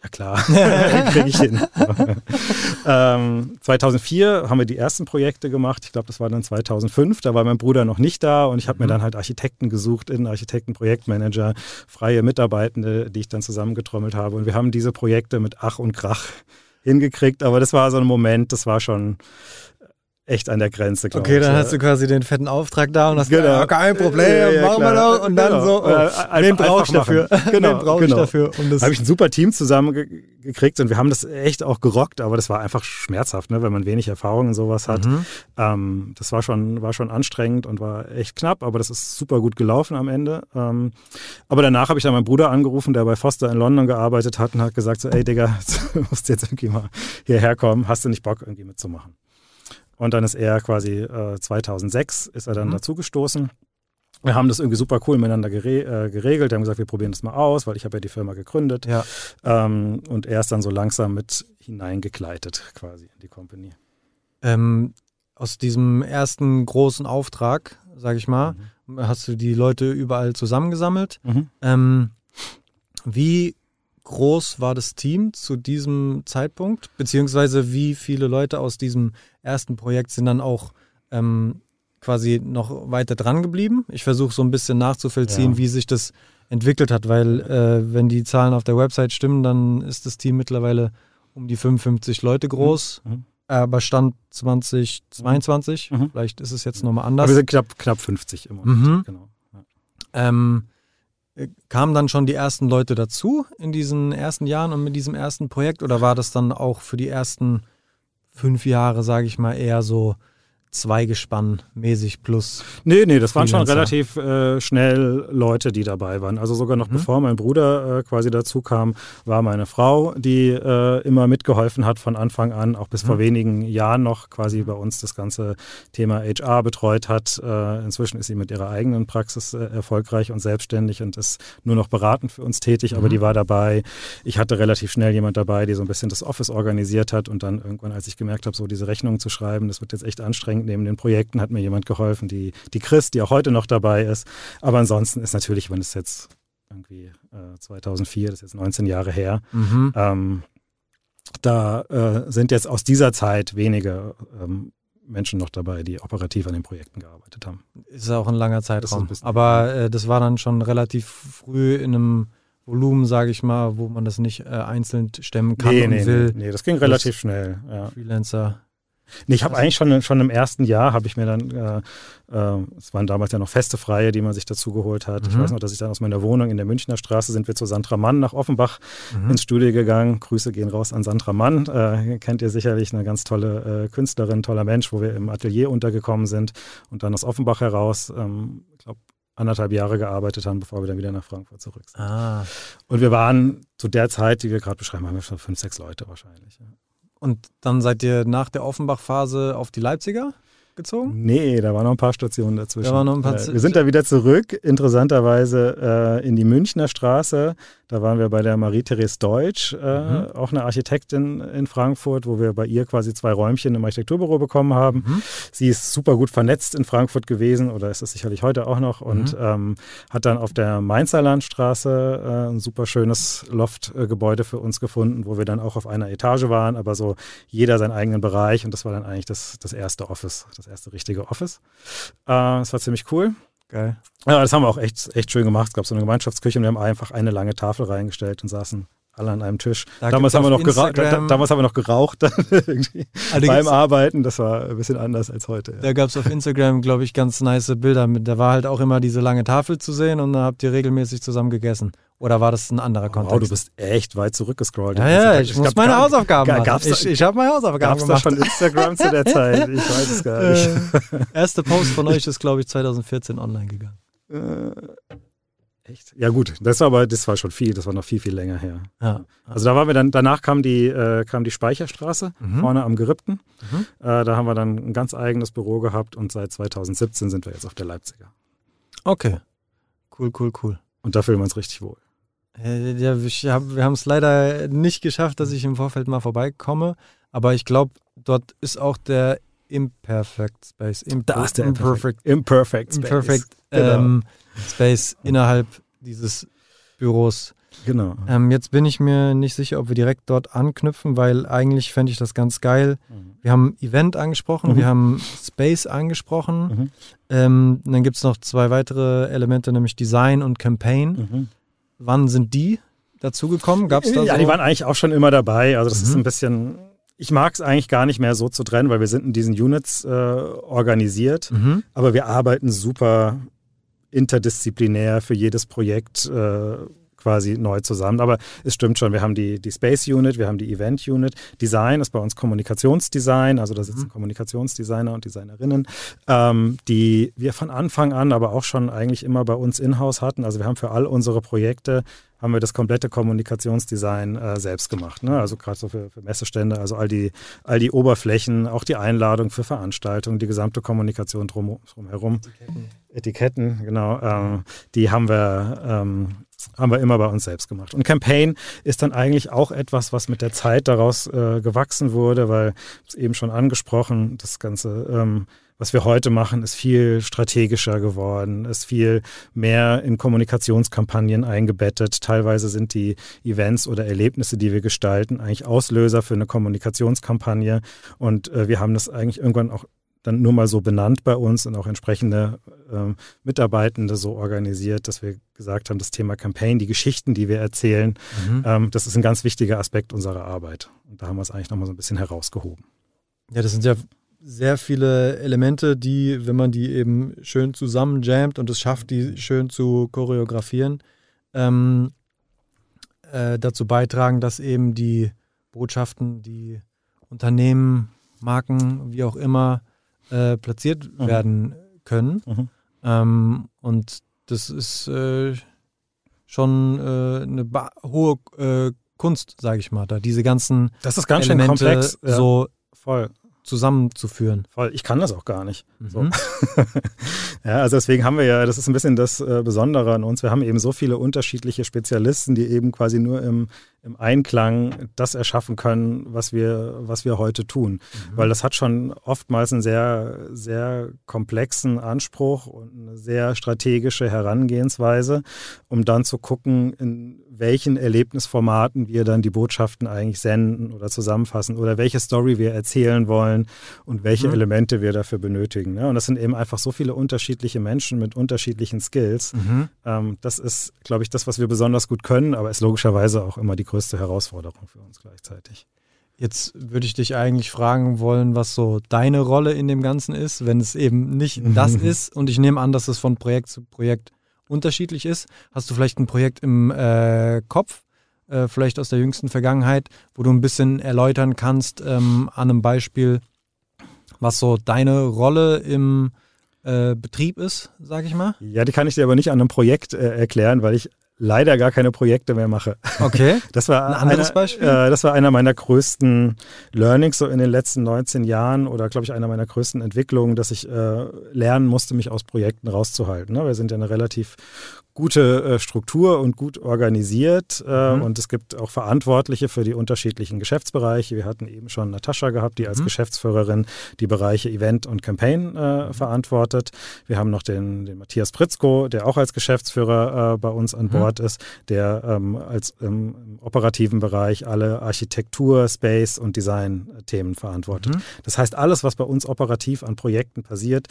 ja klar, <laughs> kriege ich hin. <laughs> ähm, 2004 haben wir die ersten Projekte gemacht. Ich glaube, das war dann 2005. Da war mein Bruder noch nicht da und ich habe mhm. mir dann halt Architekten gesucht, Innenarchitekten, Projektmanager, freie Mitarbeitende, die ich dann zusammengetrommelt habe. Und wir haben diese Projekte mit Ach und Krach hingekriegt. Aber das war so ein Moment, das war schon echt an der Grenze, glaube okay, ich. Okay, dann ja. hast du quasi den fetten Auftrag da und hast genau. gesagt, kein Problem, ja, ja, machen wir doch. Und dann genau. so, oh, äh, wen brauche ich dafür? <laughs> Genau, wen brauche genau. ich dafür? Um habe ich ein super Team zusammengekriegt und wir haben das echt auch gerockt, aber das war einfach schmerzhaft, ne, wenn man wenig Erfahrung in sowas hat. Mhm. Ähm, das war schon, war schon anstrengend und war echt knapp, aber das ist super gut gelaufen am Ende. Ähm, aber danach habe ich dann meinen Bruder angerufen, der bei Foster in London gearbeitet hat und hat gesagt so, ey Digga, <laughs> du musst jetzt irgendwie mal hierher kommen, hast du nicht Bock irgendwie mitzumachen? Und dann ist er quasi äh, 2006 ist er dann mhm. dazugestoßen. wir haben das irgendwie super cool miteinander gere äh, geregelt. Wir haben gesagt, wir probieren das mal aus, weil ich habe ja die Firma gegründet. Ja. Ähm, und er ist dann so langsam mit hineingekleidet quasi in die Company. Ähm, aus diesem ersten großen Auftrag, sage ich mal, Mhm. hast du die Leute überall zusammengesammelt. Mhm. Ähm, wie groß war das Team zu diesem Zeitpunkt? Beziehungsweise wie viele Leute aus diesem ersten Projekt sind dann auch ähm, quasi noch weiter dran geblieben? Ich versuche so ein bisschen nachzuvollziehen, Ja. wie sich das entwickelt hat, weil äh, wenn die Zahlen auf der Website stimmen, dann ist das Team mittlerweile um die 55 Leute groß. Mhm. Aber Stand 2022, Mhm. vielleicht ist es jetzt nochmal Aber anders. wir sind knapp, knapp 50 im Moment. Mhm. Genau. Ja. Ähm, äh, kamen dann schon die ersten Leute dazu in diesen ersten Jahren und mit diesem ersten Projekt? Oder war das dann auch für die ersten fünf Jahre, sage ich mal, eher so zweigespann-mäßig plus? Nee, nee, das waren schon relativ äh, schnell Leute, die dabei waren. Also sogar noch Mhm. bevor mein Bruder äh, quasi dazu kam, war meine Frau, die äh, immer mitgeholfen hat von Anfang an, auch bis Mhm. vor wenigen Jahren noch quasi bei uns das ganze Thema HR betreut hat. Äh, inzwischen ist sie mit ihrer eigenen Praxis äh, erfolgreich und selbstständig und ist nur noch beratend für uns tätig, aber Mhm. die war dabei. Ich hatte relativ schnell jemand dabei, die so ein bisschen das Office organisiert hat und dann irgendwann, als ich gemerkt habe, so diese Rechnungen zu schreiben, das wird jetzt echt anstrengend neben den Projekten, hat mir jemand geholfen, die, die Chris, die auch heute noch dabei ist. Aber ansonsten ist natürlich, wenn es jetzt irgendwie äh, 2004, das ist jetzt 19 Jahre her, Mhm. ähm, da äh, sind jetzt aus dieser Zeit wenige ähm, Menschen noch dabei, die operativ an den Projekten gearbeitet haben. Ist auch ein langer ein Zeitraum. bisschen- Aber äh, das war dann schon relativ früh in einem Volumen, sage ich mal, wo man das nicht äh, einzeln stemmen kann nee, und nee, will. nee, nee, das ging relativ schnell. Ja. Freelancer. Nee, ich habe Also- eigentlich schon, schon im ersten Jahr habe ich mir dann, äh, äh, es waren damals ja noch feste Freie, die man sich dazu geholt hat. Ich Mhm. weiß noch, dass ich dann aus meiner Wohnung in der Münchner Straße sind wir zu Sandra Mann nach Offenbach Mhm. ins Studio gegangen. Grüße gehen raus an Sandra Mann. Äh, kennt ihr sicherlich eine ganz tolle äh, Künstlerin, toller Mensch, wo wir im Atelier untergekommen sind und dann aus Offenbach heraus, ähm, ich glaube, anderthalb Jahre gearbeitet haben, bevor wir dann wieder nach Frankfurt zurück sind. Ah. Und wir waren zu der Zeit, die wir gerade beschreiben, haben wir schon fünf, sechs Leute wahrscheinlich. Ja. Und dann seid ihr nach der Offenbach-Phase auf die Leipziger gezogen? Nee, da waren noch ein paar Stationen dazwischen. Da waren noch ein paar äh, wir sind da wieder zurück, interessanterweise äh, in die Münchner Straße. Da waren wir bei der Marie-Therese Deutsch, äh, Mhm. auch eine Architektin in Frankfurt, wo wir bei ihr quasi zwei Räumchen im Architekturbüro bekommen haben. Mhm. Sie ist super gut vernetzt in Frankfurt gewesen oder ist es sicherlich heute auch noch und Mhm. ähm, hat dann auf der Mainzer Landstraße äh, ein super schönes Loftgebäude für uns gefunden, wo wir dann auch auf einer Etage waren, aber so jeder seinen eigenen Bereich und das war dann eigentlich das, das erste Office, das erste richtige Office. Äh, das war ziemlich cool. Geil. Ja, das haben wir auch echt, echt schön gemacht. Es gab so eine Gemeinschaftsküche und wir haben einfach eine lange Tafel reingestellt und saßen alle an einem Tisch. Da damals, haben wir noch geraucht, <laughs> da, da, damals haben wir noch geraucht Ah, beim Arbeiten. Das war ein bisschen anders als heute. Ja. Da gab es auf Instagram, glaube ich, ganz nice Bilder. Mit, da war halt auch immer diese lange Tafel zu sehen und da habt ihr regelmäßig zusammen gegessen. Oder war das ein anderer Kontext? Wow, du bist echt weit zurückgescrollt. ja, ja, ich, muss glaub, meine gab- Hausaufgaben ga- machen. gab's ich ich habe meine Hausaufgaben Gab es da gemacht. schon Instagram zu der <laughs> Zeit? Ich weiß es gar nicht. Äh, erster Post von euch ist, glaube ich, 2014 online gegangen. Äh, echt? Ja gut, das war aber das war schon viel. Das war noch viel viel länger her. Ja. Also da waren wir dann. Danach kam die äh, kam die Speicherstraße Mhm. vorne am Gerippten. Mhm. Äh, da haben wir dann ein ganz eigenes Büro gehabt und seit 2017 sind wir jetzt auf der Leipziger. Okay. Cool, cool, cool. Und da fühlen wir uns richtig wohl. Äh, Ja, wir haben es leider nicht geschafft, dass ich im Vorfeld mal vorbeikomme. Aber ich glaube, dort ist auch der Imperfect Space. Imper Da ist der Imperfect, Imperfect Space. Imperfect Genau. ähm, Space innerhalb dieses Büros. Genau. Ähm, jetzt bin ich mir nicht sicher, ob wir direkt dort anknüpfen, weil eigentlich fände ich das ganz geil. Wir haben Event angesprochen, Mhm. wir haben Space angesprochen. Mhm. Ähm, dann gibt es noch zwei weitere Elemente, nämlich Design und Campaign. Mhm. Wann sind die dazugekommen? Gab es da ja, so? die waren eigentlich auch schon immer dabei. Also das ist Mhm. ein bisschen. Ich mag es eigentlich gar nicht mehr so zu trennen, weil wir sind in diesen Units äh, organisiert, Mhm. aber wir arbeiten super interdisziplinär für jedes Projekt. Äh, quasi neu zusammen. Aber es stimmt schon, wir haben die, die Space Unit, wir haben die Event Unit. Design ist bei uns Kommunikationsdesign, also da sitzen mhm. Kommunikationsdesigner und Designerinnen, ähm, die wir von Anfang an aber auch schon eigentlich immer bei uns in-house hatten. Also wir haben für all unsere Projekte haben wir das komplette Kommunikationsdesign äh, selbst gemacht. Ne? Also gerade so für, für, Messestände, also all die, all die Oberflächen, auch die Einladung für Veranstaltungen, die gesamte Kommunikation drum, drumherum. Etiketten. Etiketten, genau. Ähm, die haben wir, ähm, haben wir immer bei uns selbst gemacht. Und Campaign ist dann eigentlich auch etwas, was mit der Zeit daraus äh, gewachsen wurde, weil es eben schon angesprochen, das Ganze ähm, was wir heute machen, ist viel strategischer geworden, ist viel mehr in Kommunikationskampagnen eingebettet. Teilweise sind die Events oder Erlebnisse, die wir gestalten, eigentlich Auslöser für eine Kommunikationskampagne. Und äh, wir haben das eigentlich irgendwann auch dann nur mal so benannt bei uns und auch entsprechende äh, Mitarbeitende so organisiert, dass wir gesagt haben, das Thema Campaign, die Geschichten, die wir erzählen, mhm. ähm, das ist ein ganz wichtiger Aspekt unserer Arbeit. Und da haben wir es eigentlich nochmal so ein bisschen herausgehoben. Ja, das sind ja sehr viele Elemente, die, wenn man die eben schön zusammen jammt und es schafft, die schön zu choreografieren, ähm, äh, dazu beitragen, dass eben die Botschaften, die Unternehmen, Marken, wie auch immer, äh, platziert mhm. werden können. Mhm. Ähm, und das ist äh, schon äh, eine hohe äh, Kunst, sage ich mal, da diese ganzen das ist ganz Elemente schön komplex, ja. so voll zusammenzuführen. Voll, ich kann das auch gar nicht. Mhm. So. <laughs> ja, also deswegen haben wir ja, das ist ein bisschen das äh, Besondere an uns. Wir haben eben so viele unterschiedliche Spezialisten, die eben quasi nur im im Einklang das erschaffen können, was wir, was wir heute tun. Mhm. Weil das hat schon oftmals einen sehr, sehr komplexen Anspruch und eine sehr strategische Herangehensweise, um dann zu gucken, in welchen Erlebnisformaten wir dann die Botschaften eigentlich senden oder zusammenfassen oder welche Story wir erzählen wollen und welche mhm. Elemente wir dafür benötigen. Ne? Und das sind eben einfach so viele unterschiedliche Menschen mit unterschiedlichen Skills. Mhm. Ähm, das ist, glaube ich, das, was wir besonders gut können, aber ist logischerweise auch immer die größte Herausforderung für uns gleichzeitig. Jetzt würde ich dich eigentlich fragen wollen, was so deine Rolle in dem Ganzen ist, wenn es eben nicht das ist. Und ich nehme an, dass es von Projekt zu Projekt unterschiedlich ist. Hast du vielleicht ein Projekt im äh, Kopf, äh, vielleicht aus der jüngsten Vergangenheit, wo du ein bisschen erläutern kannst ähm, an einem Beispiel, was so deine Rolle im äh, Betrieb ist, sage ich mal? Ja, die kann ich dir aber nicht an einem Projekt äh, erklären, weil ich leider gar keine Projekte mehr mache. Okay. <laughs> Das war ein anderes einer, Beispiel. Äh, das war einer meiner größten Learnings so in den letzten 19 Jahren oder glaube ich einer meiner größten Entwicklungen, dass ich äh, lernen musste, mich aus Projekten rauszuhalten. Ne? Wir sind ja eine relativ gute äh, Struktur und gut organisiert äh, mhm. und es gibt auch Verantwortliche für die unterschiedlichen Geschäftsbereiche. Wir hatten eben schon Natascha gehabt, die als mhm. Geschäftsführerin die Bereiche Event und Campaign äh, mhm. verantwortet. Wir haben noch den, den Matthias Pritzko, der auch als Geschäftsführer äh, bei uns an mhm. Bord ist, der ähm, als ähm, im operativen Bereich alle Architektur, Space und Design-Themen verantwortet. Mhm. Das heißt, alles, was bei uns operativ an Projekten passiert,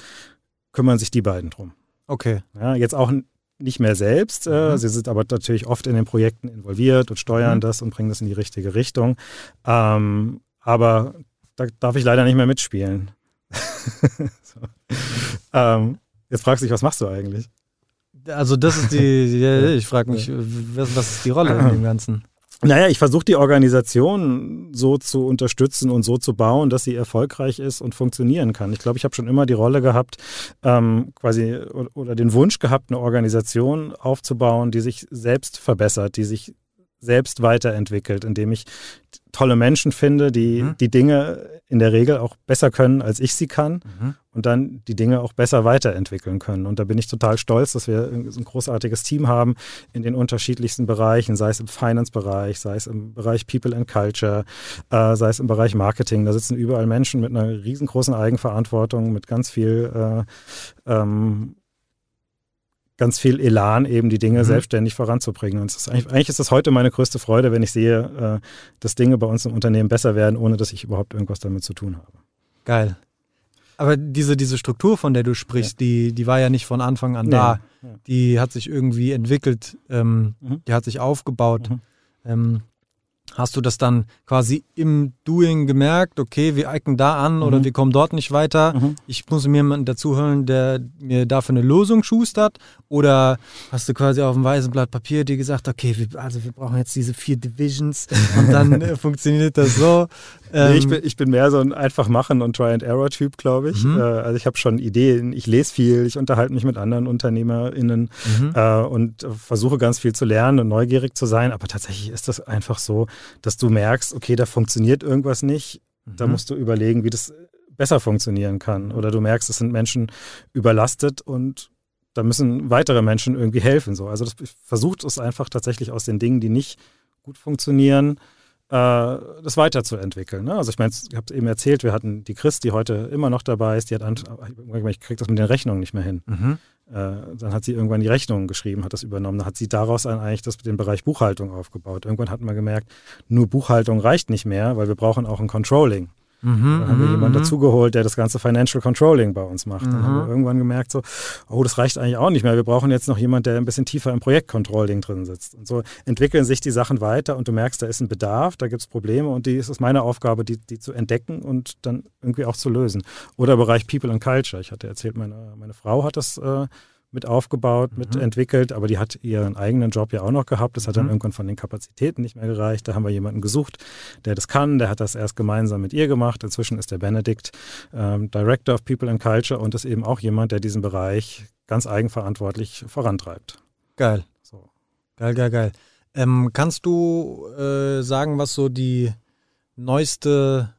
kümmern sich die beiden drum. Okay. Ja, jetzt auch nicht mehr selbst. Äh, mhm. Sie sind aber natürlich oft in den Projekten involviert und steuern mhm. das und bringen das in die richtige Richtung. Ähm, aber da darf ich leider nicht mehr mitspielen. <laughs> so. ähm, jetzt fragst du dich, was machst du eigentlich? Also das ist die, die <laughs> ich frage mich, was, was ist die Rolle in dem Ganzen? Naja, ich versuche die Organisation so zu unterstützen und so zu bauen, dass sie erfolgreich ist und funktionieren kann. Ich glaube, ich habe schon immer die Rolle gehabt, ähm, quasi oder den Wunsch gehabt, eine Organisation aufzubauen, die sich selbst verbessert, die sich selbst weiterentwickelt, indem ich tolle Menschen finde, die mhm. die Dinge in der Regel auch besser können, als ich sie kann mhm. Und dann die Dinge auch besser weiterentwickeln können. Und da bin ich total stolz, dass wir ein großartiges Team haben in den unterschiedlichsten Bereichen, sei es im Finance-Bereich, sei es im Bereich People and Culture, äh, sei es im Bereich Marketing. Da sitzen überall Menschen mit einer riesengroßen Eigenverantwortung, mit ganz viel äh, ähm, ganz viel Elan, eben die Dinge mhm. selbstständig voranzubringen. Und ist eigentlich, eigentlich, ist das heute meine größte Freude, wenn ich sehe, äh, dass Dinge bei uns im Unternehmen besser werden, ohne dass ich überhaupt irgendwas damit zu tun habe. Geil. Aber diese, diese Struktur, von der du sprichst, ja. die, die war ja nicht von Anfang an nee. da. Ja. Die hat sich irgendwie entwickelt, ähm, mhm. die hat sich aufgebaut. Mhm. Ähm, Hast du das dann quasi im Doing gemerkt, okay, wir eiken da an mhm. oder wir kommen dort nicht weiter? Mhm. Ich muss mir jemanden dazu hören, der mir dafür eine Lösung schustert? Oder hast du quasi auf dem weißen Blatt Papier dir gesagt, okay, wir, also wir brauchen jetzt diese vier Divisions und dann <laughs> äh, funktioniert das so? Ähm, nee, ich, bin, ich bin mehr so ein einfach machen und Try-and-Error-Typ, glaube ich. Mhm. Äh, also ich habe schon Ideen, ich lese viel, ich unterhalte mich mit anderen UnternehmerInnen mhm. äh, und versuche ganz viel zu lernen und neugierig zu sein. Aber tatsächlich ist das einfach so, dass du merkst, okay, da funktioniert irgendwas nicht. Mhm. Da musst du überlegen, wie das besser funktionieren kann. Oder du merkst, es sind Menschen überlastet und da müssen weitere Menschen irgendwie helfen. So. Also das versucht es einfach tatsächlich aus den Dingen, die nicht gut funktionieren, das weiterzuentwickeln. Ne? Also ich meine, ich habe eben erzählt, wir hatten die Chris, die heute immer noch dabei ist, die hat, ich kriege das mit den Rechnungen nicht mehr hin. Mhm. Äh, dann hat sie irgendwann die Rechnungen geschrieben, hat das übernommen. Dann hat sie daraus dann eigentlich das, den Bereich Buchhaltung aufgebaut. Irgendwann hat man gemerkt, nur Buchhaltung reicht nicht mehr, weil wir brauchen auch ein Controlling. Mhm, dann haben wir mhm, jemanden mhm. dazugeholt, der das ganze Financial Controlling bei uns macht. Dann haben wir irgendwann gemerkt, so, oh, das reicht eigentlich auch nicht mehr. Wir brauchen jetzt noch jemanden, der ein bisschen tiefer im Projektcontrolling drin sitzt. Und so entwickeln sich die Sachen weiter und du merkst, da ist ein Bedarf, da gibt es Probleme und die ist es meine Aufgabe, die, die zu entdecken und dann irgendwie auch zu lösen. Oder Bereich People and Culture. Ich hatte erzählt, meine, meine Frau hat das äh, mit aufgebaut, mhm. mitentwickelt, aber die hat ihren eigenen Job ja auch noch gehabt. Das hat dann mhm. irgendwann von den Kapazitäten nicht mehr gereicht. Da haben wir jemanden gesucht, der das kann. Der hat das erst gemeinsam mit ihr gemacht. Inzwischen ist der Benedikt ähm, Director of People and Culture und ist eben auch jemand, der diesen Bereich ganz eigenverantwortlich vorantreibt. Geil. So. Geil, geil, geil. Ähm, kannst du äh, sagen, was so die neueste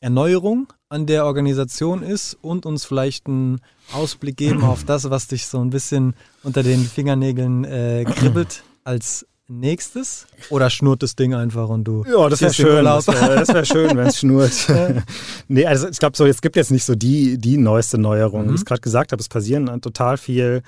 Erneuerung an der Organisation ist und uns vielleicht einen Ausblick geben auf das, was dich so ein bisschen unter den Fingernägeln äh, kribbelt als nächstes? Oder schnurrt das Ding einfach und du. Ja, das wäre schön. Das wäre wär schön, wenn es schnurrt. <laughs> nee, also ich glaube, so, es gibt jetzt nicht so die, die neueste Neuerung. Mhm. Wie ich es gerade gesagt habe, es passieren an total viel,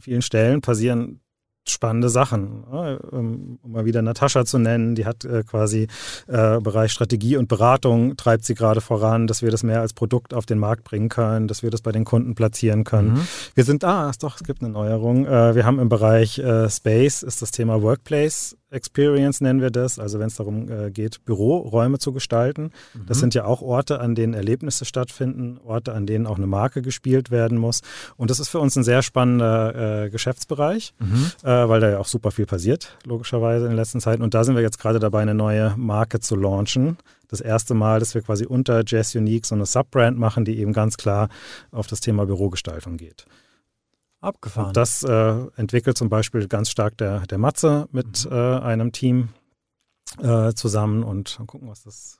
vielen Stellen passieren spannende Sachen. Ähm, um mal wieder Natascha zu nennen, die hat äh, quasi äh, Bereich Strategie und Beratung, treibt sie gerade voran, dass wir das mehr als Produkt auf den Markt bringen können, dass wir das bei den Kunden platzieren können. Mhm. Wir sind, ah, doch, es gibt eine Neuerung. Äh, wir haben im Bereich Space ist das Thema Workplace Experience nennen wir das, also wenn es darum äh, geht, Büroräume zu gestalten. Mhm. Das sind ja auch Orte, an denen Erlebnisse stattfinden, Orte, an denen auch eine Marke gespielt werden muss. Und das ist für uns ein sehr spannender äh, Geschäftsbereich, mhm. äh, weil da ja auch super viel passiert, logischerweise in den letzten Zeiten. Und da sind wir jetzt gerade dabei, eine neue Marke zu launchen. Das erste Mal, dass wir quasi unter Jazz Unique so eine Subbrand machen, die eben ganz klar auf das Thema Bürogestaltung geht. Abgefahren. Und das äh, entwickelt zum Beispiel ganz stark der, der Matze mit mhm. äh, einem Team äh, zusammen und gucken, was das,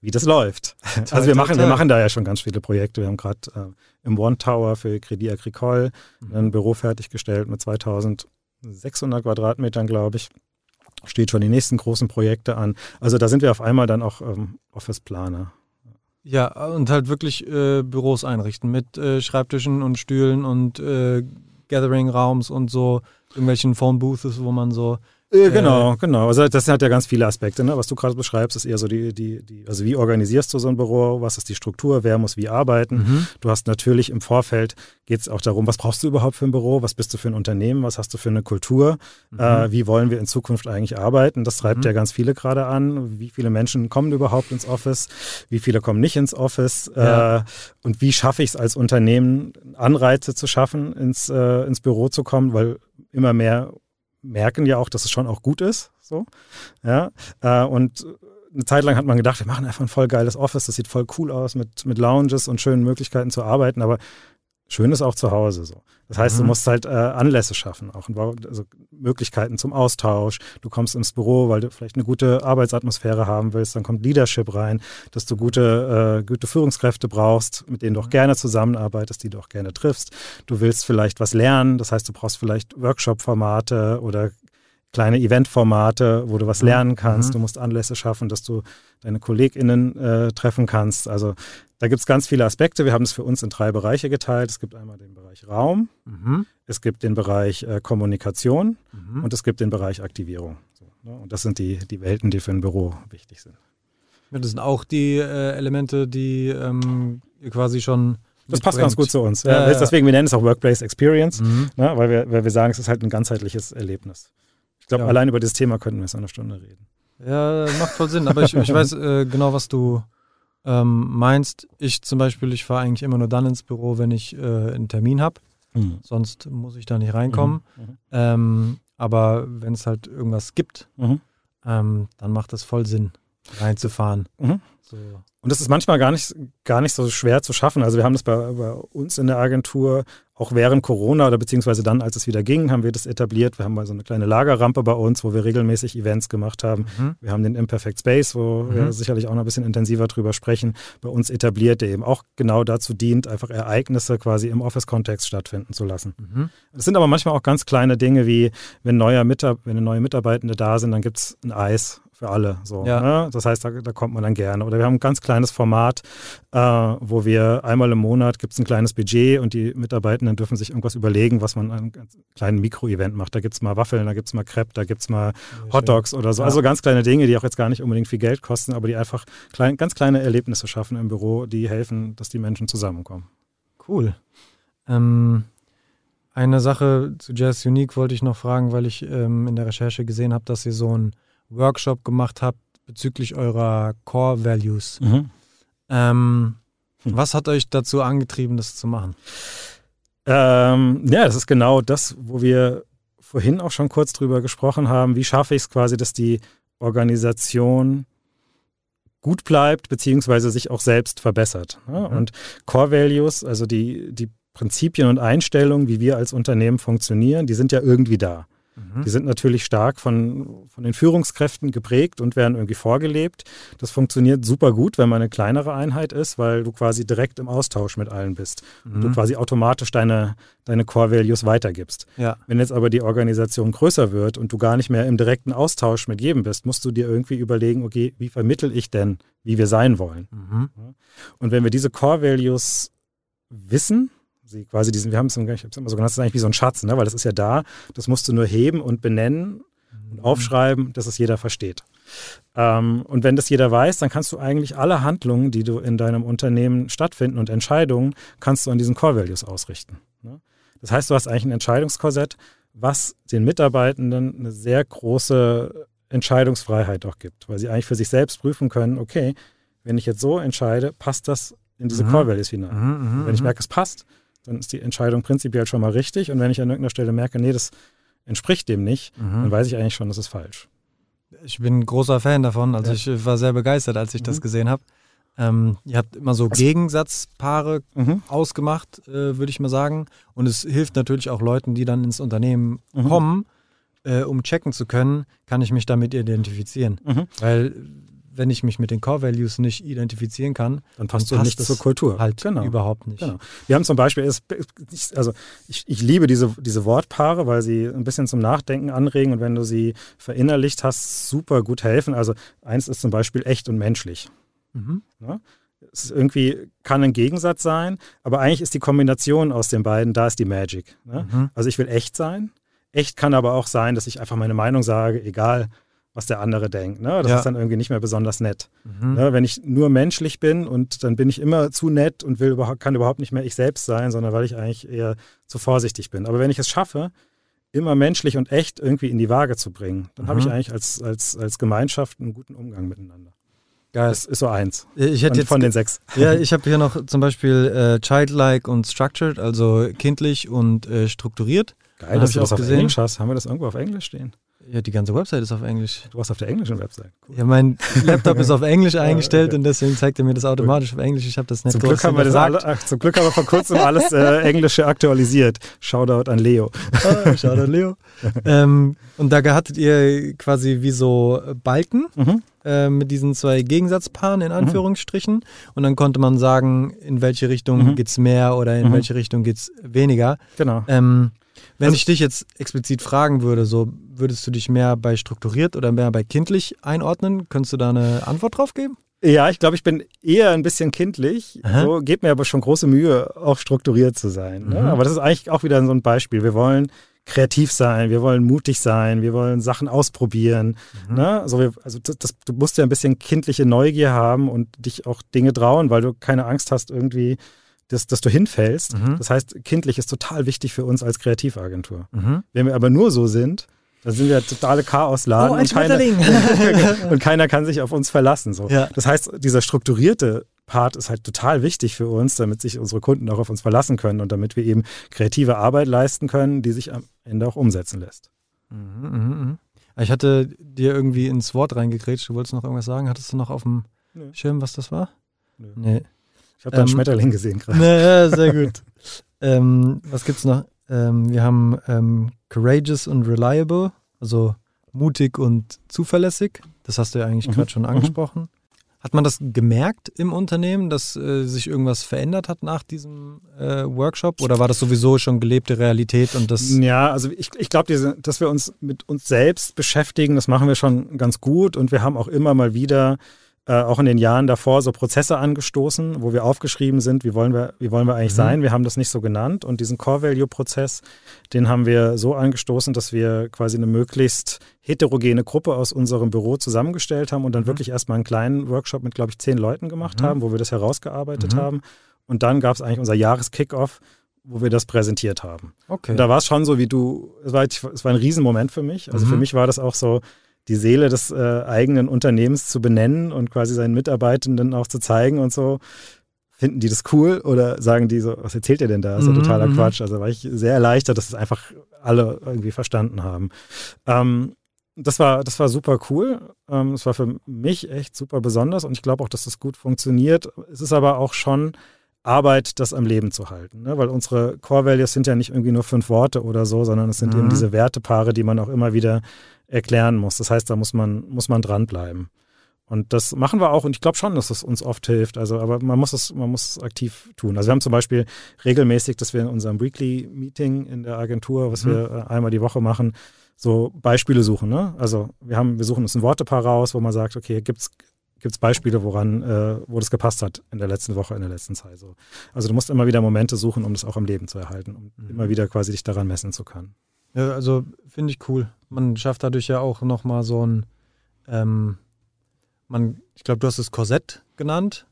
wie das läuft. <laughs> Toll, also wir machen, wir machen da ja schon ganz viele Projekte. Wir haben gerade äh, im One Tower für Credit Agricole mhm. ein Büro fertiggestellt mit 2600 Quadratmetern, glaube ich. Steht schon die nächsten großen Projekte an. Also da sind wir auf einmal dann auch ähm, Office-Planer. Ja, und halt wirklich äh, Büros einrichten mit äh, Schreibtischen und Stühlen und äh, Gathering-Raums und so irgendwelchen Phone-Booths, wo man so genau, genau. Also das hat ja ganz viele Aspekte. Ne? Was du gerade beschreibst, ist eher so die, die, die, also wie organisierst du so ein Büro, was ist die Struktur, wer muss wie arbeiten. Mhm. Du hast natürlich im Vorfeld geht es auch darum, was brauchst du überhaupt für ein Büro, was bist du für ein Unternehmen, was hast du für eine Kultur, mhm. äh, wie wollen wir in Zukunft eigentlich arbeiten. Das treibt mhm. ja ganz viele gerade an. Wie viele Menschen kommen überhaupt ins Office, wie viele kommen nicht ins Office ja. äh, und wie schaffe ich es als Unternehmen, Anreize zu schaffen, ins, äh, ins Büro zu kommen, weil immer mehr merken ja auch, dass es schon auch gut ist. So. Ja. Äh, und eine Zeit lang hat man gedacht, wir machen einfach ein voll geiles Office, das sieht voll cool aus mit, mit Lounges und schönen Möglichkeiten zu arbeiten, aber schön ist auch zu Hause so. Das heißt, mhm. du musst halt äh, Anlässe schaffen, auch also Möglichkeiten zum Austausch. Du kommst ins Büro, weil du vielleicht eine gute Arbeitsatmosphäre haben willst, dann kommt Leadership rein, dass du gute, äh, gute Führungskräfte brauchst, mit denen du auch gerne zusammenarbeitest, die du auch gerne triffst. Du willst vielleicht was lernen, das heißt, du brauchst vielleicht Workshop-Formate oder kleine Eventformate, wo du was mhm. lernen kannst. Mhm. Du musst Anlässe schaffen, dass du deine KollegInnen äh, treffen kannst. Also da gibt es ganz viele Aspekte. Wir haben es für uns in drei Bereiche geteilt. Es gibt einmal den Bereich Raum, mhm. es gibt den Bereich äh, Kommunikation mhm. und es gibt den Bereich Aktivierung. So, ne? Und das sind die, die Welten, die für ein Büro wichtig sind. Das sind auch die äh, Elemente, die ähm, quasi schon das passt ganz gut zu uns. Ja, ja, Deswegen, wir nennen es auch Workplace Experience, mhm. ne, weil, wir, weil wir sagen, es ist halt ein ganzheitliches Erlebnis. Ich glaube, allein über das Thema könnten wir jetzt eine Stunde reden. Ja, macht voll Sinn. Aber ich, ich weiß äh, genau, was du ähm, meinst. Ich zum Beispiel, ich fahre eigentlich immer nur dann ins Büro, wenn ich äh, einen Termin habe. Mhm. Sonst muss ich da nicht reinkommen. Mhm. mhm. Ähm, aber wenn es halt irgendwas gibt, mhm. ähm, dann macht das voll Sinn, reinzufahren. Mhm. So. Und das ist manchmal gar nicht, gar nicht so schwer zu schaffen. Also wir haben das bei, bei uns in der Agentur auch während Corona oder beziehungsweise dann, als es wieder ging, haben wir das etabliert. Wir haben mal so eine kleine Lagerrampe bei uns, wo wir regelmäßig Events gemacht haben. Mhm. Wir haben den Imperfect Space, wo mhm. wir sicherlich auch noch ein bisschen intensiver drüber sprechen, bei uns etabliert, der eben auch genau dazu dient, einfach Ereignisse quasi im Office-Kontext stattfinden zu lassen. Mhm. Das sind aber manchmal auch ganz kleine Dinge wie, wenn, neuer Mitab wenn neue Mitarbeitende da sind, dann gibt es ein Eis für alle. So, ja. ne? Das heißt, da, da, kommt man dann gerne. Oder wir haben ein ganz kleines Format, äh, wo wir einmal im Monat gibt es ein kleines Budget und die Mitarbeitenden dürfen sich irgendwas überlegen, was man an einem kleinen Mikro-Event macht. Da gibt es mal Waffeln, da gibt es mal Crepe, da gibt es mal Hotdogs oder so. Ja. Also ganz kleine Dinge, die auch jetzt gar nicht unbedingt viel Geld kosten, aber die einfach klein, ganz kleine Erlebnisse schaffen im Büro, die helfen, dass die Menschen zusammenkommen. Cool. Ähm, eine Sache zu Jazz Unique wollte ich noch fragen, weil ich ähm, in der Recherche gesehen habe, dass ihr so ein Workshop gemacht habt bezüglich eurer Core Values. Mhm. Ähm, hm. Was hat euch dazu angetrieben, das zu machen? Ähm, ja, das ist genau das, wo wir vorhin auch schon kurz drüber gesprochen haben. Wie schaffe ich es quasi, dass die Organisation gut bleibt, beziehungsweise sich auch selbst verbessert. Ne? Mhm. Und Core Values, also die, die Prinzipien und Einstellungen, wie wir als Unternehmen funktionieren, die sind ja irgendwie da. Mhm. Die sind natürlich stark von, von den Führungskräften geprägt und werden irgendwie vorgelebt. Das funktioniert super gut, wenn man eine kleinere Einheit ist, weil du quasi direkt im Austausch mit allen bist mhm. und du quasi automatisch deine, deine Core Values weitergibst. Ja. Wenn jetzt aber die Organisation größer wird und du gar nicht mehr im direkten Austausch mit jedem bist, musst du dir irgendwie überlegen, okay, wie vermittel ich denn, wie wir sein wollen? Mhm. Und wenn wir diese Core Values wissen, sie quasi diesen, wir haben es ich immer so genannt, das ist eigentlich wie so ein Schatz, ne? weil das ist ja da, das musst du nur heben und benennen und mhm. aufschreiben, dass es jeder versteht. Ähm, und wenn das jeder weiß, dann kannst du eigentlich alle Handlungen, die du in deinem Unternehmen stattfinden und Entscheidungen, kannst du an diesen Core Values ausrichten. Ne? Das heißt, du hast eigentlich ein Entscheidungskorsett, was den Mitarbeitenden eine sehr große Entscheidungsfreiheit auch gibt, weil sie eigentlich für sich selbst prüfen können, okay, wenn ich jetzt so entscheide, passt das in diese mhm. Core Values hinein. Mhm, mhm wenn ich mhm. merke, es passt, dann ist die Entscheidung prinzipiell schon mal richtig. Und wenn ich an irgendeiner Stelle merke, nee, das entspricht dem nicht, mhm. dann weiß ich eigentlich schon, das ist falsch. Ich bin ein großer Fan davon. Also ja. ich war sehr begeistert, als ich mhm. das gesehen habe. Ähm, ihr habt immer so Gegensatzpaare mhm. ausgemacht, äh, würde ich mal sagen. Und es hilft natürlich auch Leuten, die dann ins Unternehmen mhm. kommen, äh, um checken zu können, kann ich mich damit identifizieren. Mhm. Weil wenn ich mich mit den Core Values nicht identifizieren kann, dann passt du nicht zur Kultur. Halt genau. überhaupt nicht. Genau. Wir haben zum Beispiel, also ich, ich liebe diese, diese Wortpaare, weil sie ein bisschen zum Nachdenken anregen und wenn du sie verinnerlicht hast, super gut helfen. Also eins ist zum Beispiel echt und menschlich. Mhm. Ja? Es ist irgendwie kann ein Gegensatz sein, aber eigentlich ist die Kombination aus den beiden, da ist die Magic. Ne? Mhm. Also ich will echt sein. Echt kann aber auch sein, dass ich einfach meine Meinung sage, egal was der andere denkt. Ne? Das ja. ist dann irgendwie nicht mehr besonders nett. Mhm. Ne? Wenn ich nur menschlich bin und dann bin ich immer zu nett und will überhaupt, kann überhaupt nicht mehr ich selbst sein, sondern weil ich eigentlich eher zu vorsichtig bin. Aber wenn ich es schaffe, immer menschlich und echt irgendwie in die Waage zu bringen, dann mhm. habe ich eigentlich als, als, als Gemeinschaft einen guten Umgang miteinander. Geil. Das ist so eins. Ich hätte jetzt, von den sechs. Ja, ich habe hier noch zum Beispiel äh, childlike und structured, also kindlich und äh, strukturiert. Geil, dass du das auf gesehen. Englisch hast. Haben wir das irgendwo auf Englisch stehen? Ja, die ganze Website ist auf Englisch. Du warst auf der englischen Website. Cool. Ja, mein Laptop ist auf <laughs> Englisch eingestellt okay. und deswegen zeigt er mir das automatisch auf Englisch. Ich habe das nicht zum Glück haben wir das alle, ach, Zum Glück haben wir vor kurzem alles äh, <laughs> Englische aktualisiert. Shoutout an Leo. Oh, Shoutout an Leo. <laughs> ähm, und da hattet ihr quasi wie so Balken mhm. Äh, mit diesen zwei Gegensatzpaaren in mhm. Anführungsstrichen. Mhm. Und dann konnte man sagen, in welche Richtung mhm. geht es mehr oder in mhm. welche Richtung geht es weniger. Genau. Ähm, wenn also, ich dich jetzt explizit fragen würde, so würdest du dich mehr bei strukturiert oder mehr bei kindlich einordnen? Könntest du da eine Antwort drauf geben? Ja, ich glaube, ich bin eher ein bisschen kindlich. So geht mir aber schon große Mühe, auch strukturiert zu sein. Ne? Mhm. Aber das ist eigentlich auch wieder so ein Beispiel. Wir wollen kreativ sein, wir wollen mutig sein, wir wollen Sachen ausprobieren. Mhm. Ne? Also, wir, also das, du musst ja ein bisschen kindliche Neugier haben und dich auch Dinge trauen, weil du keine Angst hast, irgendwie dass, dass du hinfällst. Mhm. Das heißt, kindlich ist total wichtig für uns als Kreativagentur. Mhm. Wenn wir aber nur so sind, Da sind wir totale Chaosladen Oh, ein und, keiner, Schmetterling. <laughs> und keiner kann sich auf uns verlassen. So. Ja. Das heißt, dieser strukturierte Part ist halt total wichtig für uns, damit sich unsere Kunden auch auf uns verlassen können und damit wir eben kreative Arbeit leisten können, die sich am Ende auch umsetzen lässt. Mhm, mhm, mhm. Ich hatte dir irgendwie ins Wort reingekrätscht. Du wolltest noch irgendwas sagen? Hattest du noch auf dem Nö. Schirm, was das war? Nö. Nee. Ich habe da einen Ähm, Schmetterling gesehen gerade. <laughs> Naja, sehr gut. ähm, was gibt's noch? Ähm, wir haben ähm, courageous und reliable, also mutig und zuverlässig. Das hast du ja eigentlich Mhm, gerade schon mhm. angesprochen. Hat man das gemerkt im Unternehmen, dass äh, sich irgendwas verändert hat nach diesem äh, Workshop? Oder war das sowieso schon gelebte Realität und das. Ja, also ich, ich glaube, dass wir uns mit uns selbst beschäftigen, das machen wir schon ganz gut und wir haben auch immer mal wieder, äh, auch in den Jahren davor, so Prozesse angestoßen, wo wir aufgeschrieben sind, wie wollen wir, wie wollen wir eigentlich Mhm. sein. Wir haben das nicht so genannt und diesen Core-Value-Prozess, den haben wir so angestoßen, dass wir quasi eine möglichst heterogene Gruppe aus unserem Büro zusammengestellt haben und dann Mhm. wirklich erstmal einen kleinen Workshop mit, glaube ich, zehn Leuten gemacht Mhm. haben, wo wir das herausgearbeitet Mhm. haben. Und dann gab es eigentlich unser Jahreskick-Off, wo wir das präsentiert haben. Okay. Und da war es schon so, wie du, es war, es war ein Riesenmoment für mich. Also Mhm. für mich war das auch so, die Seele des äh, eigenen Unternehmens zu benennen und quasi seinen Mitarbeitenden auch zu zeigen und so. Finden die das cool oder sagen die so, was erzählt ihr denn da? Das ist ja Mhm, totaler mhm. Quatsch. Also war ich sehr erleichtert, dass es einfach alle irgendwie verstanden haben. Ähm, das war, das war super cool. Ähm, es war für mich echt super besonders und ich glaube auch, dass das gut funktioniert. Es ist aber auch schon Arbeit, das am Leben zu halten. Ne? Weil unsere Core Values sind ja nicht irgendwie nur fünf Worte oder so, sondern es sind Mhm. eben diese Wertepaare, die man auch immer wieder erklären muss. Das heißt, da muss man, muss man dranbleiben. Und das machen wir auch und ich glaube schon, dass es uns oft hilft. Also, aber man muss es, man muss es aktiv tun. Also wir haben zum Beispiel regelmäßig, dass wir in unserem Weekly Meeting in der Agentur, was Mhm. wir äh, einmal die Woche machen, so Beispiele suchen. Ne? Also wir haben, wir suchen uns ein Wortepaar raus, wo man sagt, okay, gibt's gibt's Beispiele, woran, äh, wo das gepasst hat in der letzten Woche, in der letzten Zeit. So. Also du musst immer wieder Momente suchen, um das auch am Leben zu erhalten, um Mhm. immer wieder quasi dich daran messen zu können. Ja, also finde ich cool. Man schafft dadurch ja auch nochmal so ein, ähm, man, ich glaube, du hast es Korsett genannt.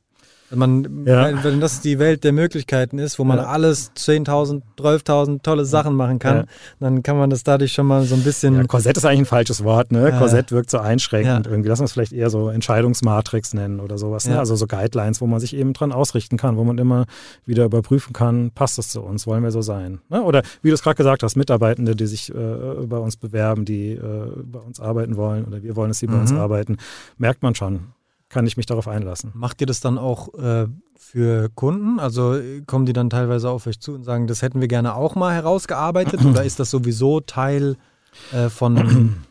Man, Ja. wenn, das die Welt der Möglichkeiten ist, wo man Ja. alles 10.000, 12.000 tolle Sachen machen kann, Ja. dann kann man das dadurch schon mal so ein bisschen. Ja, Korsett ist eigentlich ein falsches Wort, ne? Korsett wirkt so einschränkend irgendwie. Lass uns vielleicht eher so Entscheidungsmatrix nennen oder sowas. Ne? Also so Guidelines, wo man sich eben dran ausrichten kann, wo man immer wieder überprüfen kann, passt das zu uns, wollen wir so sein. Ne? Oder wie du es gerade gesagt hast, Mitarbeitende, die sich äh, bei uns bewerben, die äh, bei uns arbeiten wollen oder wir wollen, dass sie bei uns Mhm. arbeiten, merkt man schon. Kann ich mich darauf einlassen. Macht ihr das dann auch äh, für Kunden? Also äh, kommen die dann teilweise auf euch zu und sagen, das hätten wir gerne auch mal herausgearbeitet? oder ist das sowieso Teil äh, von <clears throat>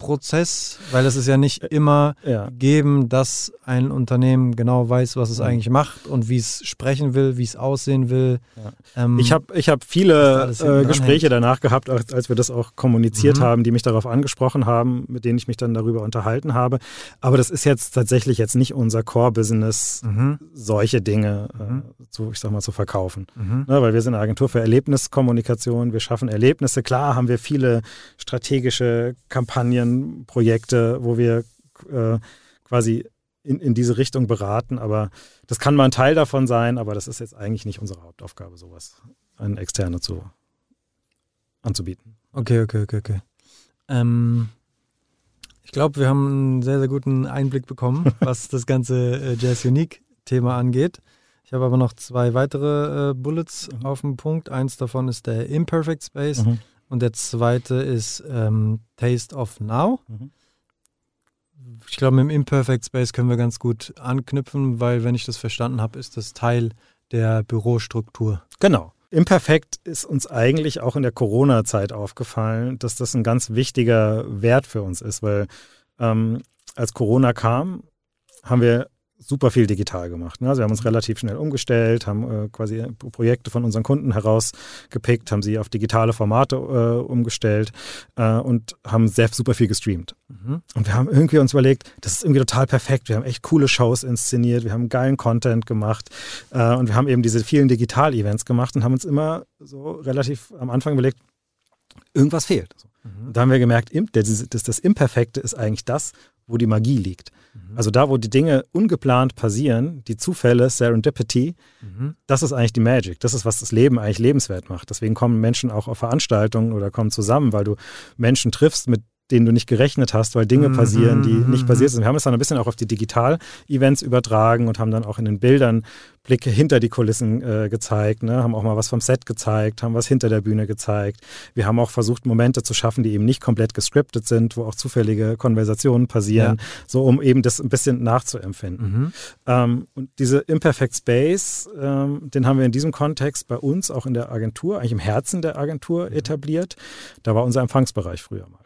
Kommunikationsprozess? Weil es ist ja nicht immer Ja. geben, dass ein Unternehmen genau weiß, was es Mhm. eigentlich macht und wie es sprechen will, wie es aussehen will. Ja. Ähm, Ich habe ich hab viele äh, Gespräche hängt. danach gehabt, als, als wir das auch kommuniziert Mhm. haben, die mich darauf angesprochen haben, mit denen ich mich dann darüber unterhalten habe. Aber das ist jetzt tatsächlich jetzt nicht unser Core-Business, Mhm. solche Dinge Mhm. äh, zu, ich sag mal, zu verkaufen. Mhm. Ne, weil wir sind eine Agentur für Erlebniskommunikation, wir schaffen Erlebnisse. Klar haben wir viele strategische Kampagnen, Projekte, wo wir äh, quasi in, in diese Richtung beraten, aber das kann mal ein Teil davon sein, aber das ist jetzt eigentlich nicht unsere Hauptaufgabe, sowas an Externe zu, anzubieten. Okay, okay, okay, okay. Ähm, ich glaube, wir haben einen sehr, sehr guten Einblick bekommen, <laughs> was das ganze äh, Jazz Unique-Thema angeht. Ich habe aber noch zwei weitere äh, Bullets Mhm. auf dem Punkt. Eins davon ist der Imperfect Space Mhm. Und der zweite ist ähm, Taste of Now. Mhm. Ich glaube, mit dem Imperfect Space können wir ganz gut anknüpfen, weil, wenn ich das verstanden habe, ist das Teil der Bürostruktur. Genau. Imperfekt ist uns eigentlich auch in der Corona-Zeit aufgefallen, dass das ein ganz wichtiger Wert für uns ist, weil ähm, als Corona kam, haben wir super viel digital gemacht. Ne? Also wir haben uns relativ schnell umgestellt, haben äh, quasi Projekte von unseren Kunden herausgepickt, haben sie auf digitale Formate äh, umgestellt äh, und haben sehr super viel gestreamt. Mhm. Und wir haben irgendwie uns überlegt, das ist irgendwie total perfekt. Wir haben echt coole Shows inszeniert, wir haben geilen Content gemacht äh, und wir haben eben diese vielen Digital-Events gemacht und haben uns immer so relativ am Anfang überlegt, irgendwas fehlt. Mhm. Da haben wir gemerkt, im- das, das, das Imperfekte ist eigentlich das, wo die Magie liegt. Mhm. Also da, wo die Dinge ungeplant passieren, die Zufälle, Serendipity, mhm. das ist eigentlich die Magic. Das ist, was das Leben eigentlich lebenswert macht. Deswegen kommen Menschen auch auf Veranstaltungen oder kommen zusammen, weil du Menschen triffst, mit denen du nicht gerechnet hast, weil Dinge mhm, passieren, die mhm, nicht passiert sind. Wir haben es dann ein bisschen auch auf die Digital-Events übertragen und haben dann auch in den Bildern Blicke hinter die Kulissen äh, gezeigt, ne? haben auch mal was vom Set gezeigt, haben was hinter der Bühne gezeigt. Wir haben auch versucht, Momente zu schaffen, die eben nicht komplett gescriptet sind, wo auch zufällige Konversationen passieren, ja. so um eben das ein bisschen nachzuempfinden. Mhm. Ähm, und diese Imperfect Space, ähm, den haben wir in diesem Kontext bei uns auch in der Agentur, eigentlich im Herzen der Agentur mhm. etabliert. Da war unser Empfangsbereich früher mal.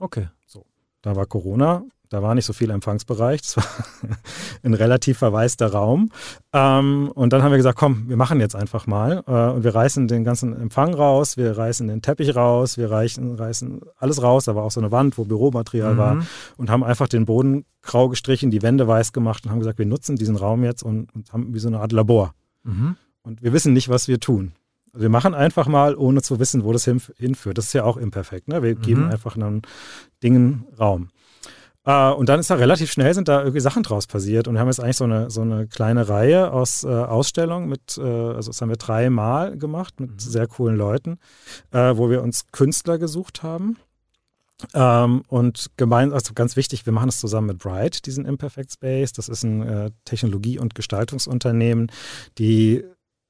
Okay. So. Da war Corona, da war nicht so viel Empfangsbereich, es war <laughs> ein relativ verwaister Raum. Ähm, und dann haben wir gesagt, komm, wir machen jetzt einfach mal. Äh, und wir reißen den ganzen Empfang raus, wir reißen den Teppich raus, wir reichen, reißen alles raus. Da war auch so eine Wand, wo Büromaterial mhm. war. Und haben einfach den Boden grau gestrichen, die Wände weiß gemacht und haben gesagt, wir nutzen diesen Raum jetzt und, und haben wie so eine Art Labor. Mhm. Und wir wissen nicht, was wir tun. Wir machen einfach mal, ohne zu wissen, wo das hinführt. Das ist ja auch imperfekt. Ne? Wir mhm. geben einfach einen Dingen Raum. Äh, und dann ist da relativ schnell sind da irgendwie Sachen draus passiert. Und wir haben jetzt eigentlich so eine, so eine kleine Reihe aus äh, Ausstellungen mit, äh, also das haben wir dreimal gemacht mit mhm. sehr coolen Leuten, äh, wo wir uns Künstler gesucht haben. Ähm, und gemeinsam, also ganz wichtig, wir machen das zusammen mit Bright, diesen Imperfect Space. Das ist ein äh, Technologie- und Gestaltungsunternehmen, die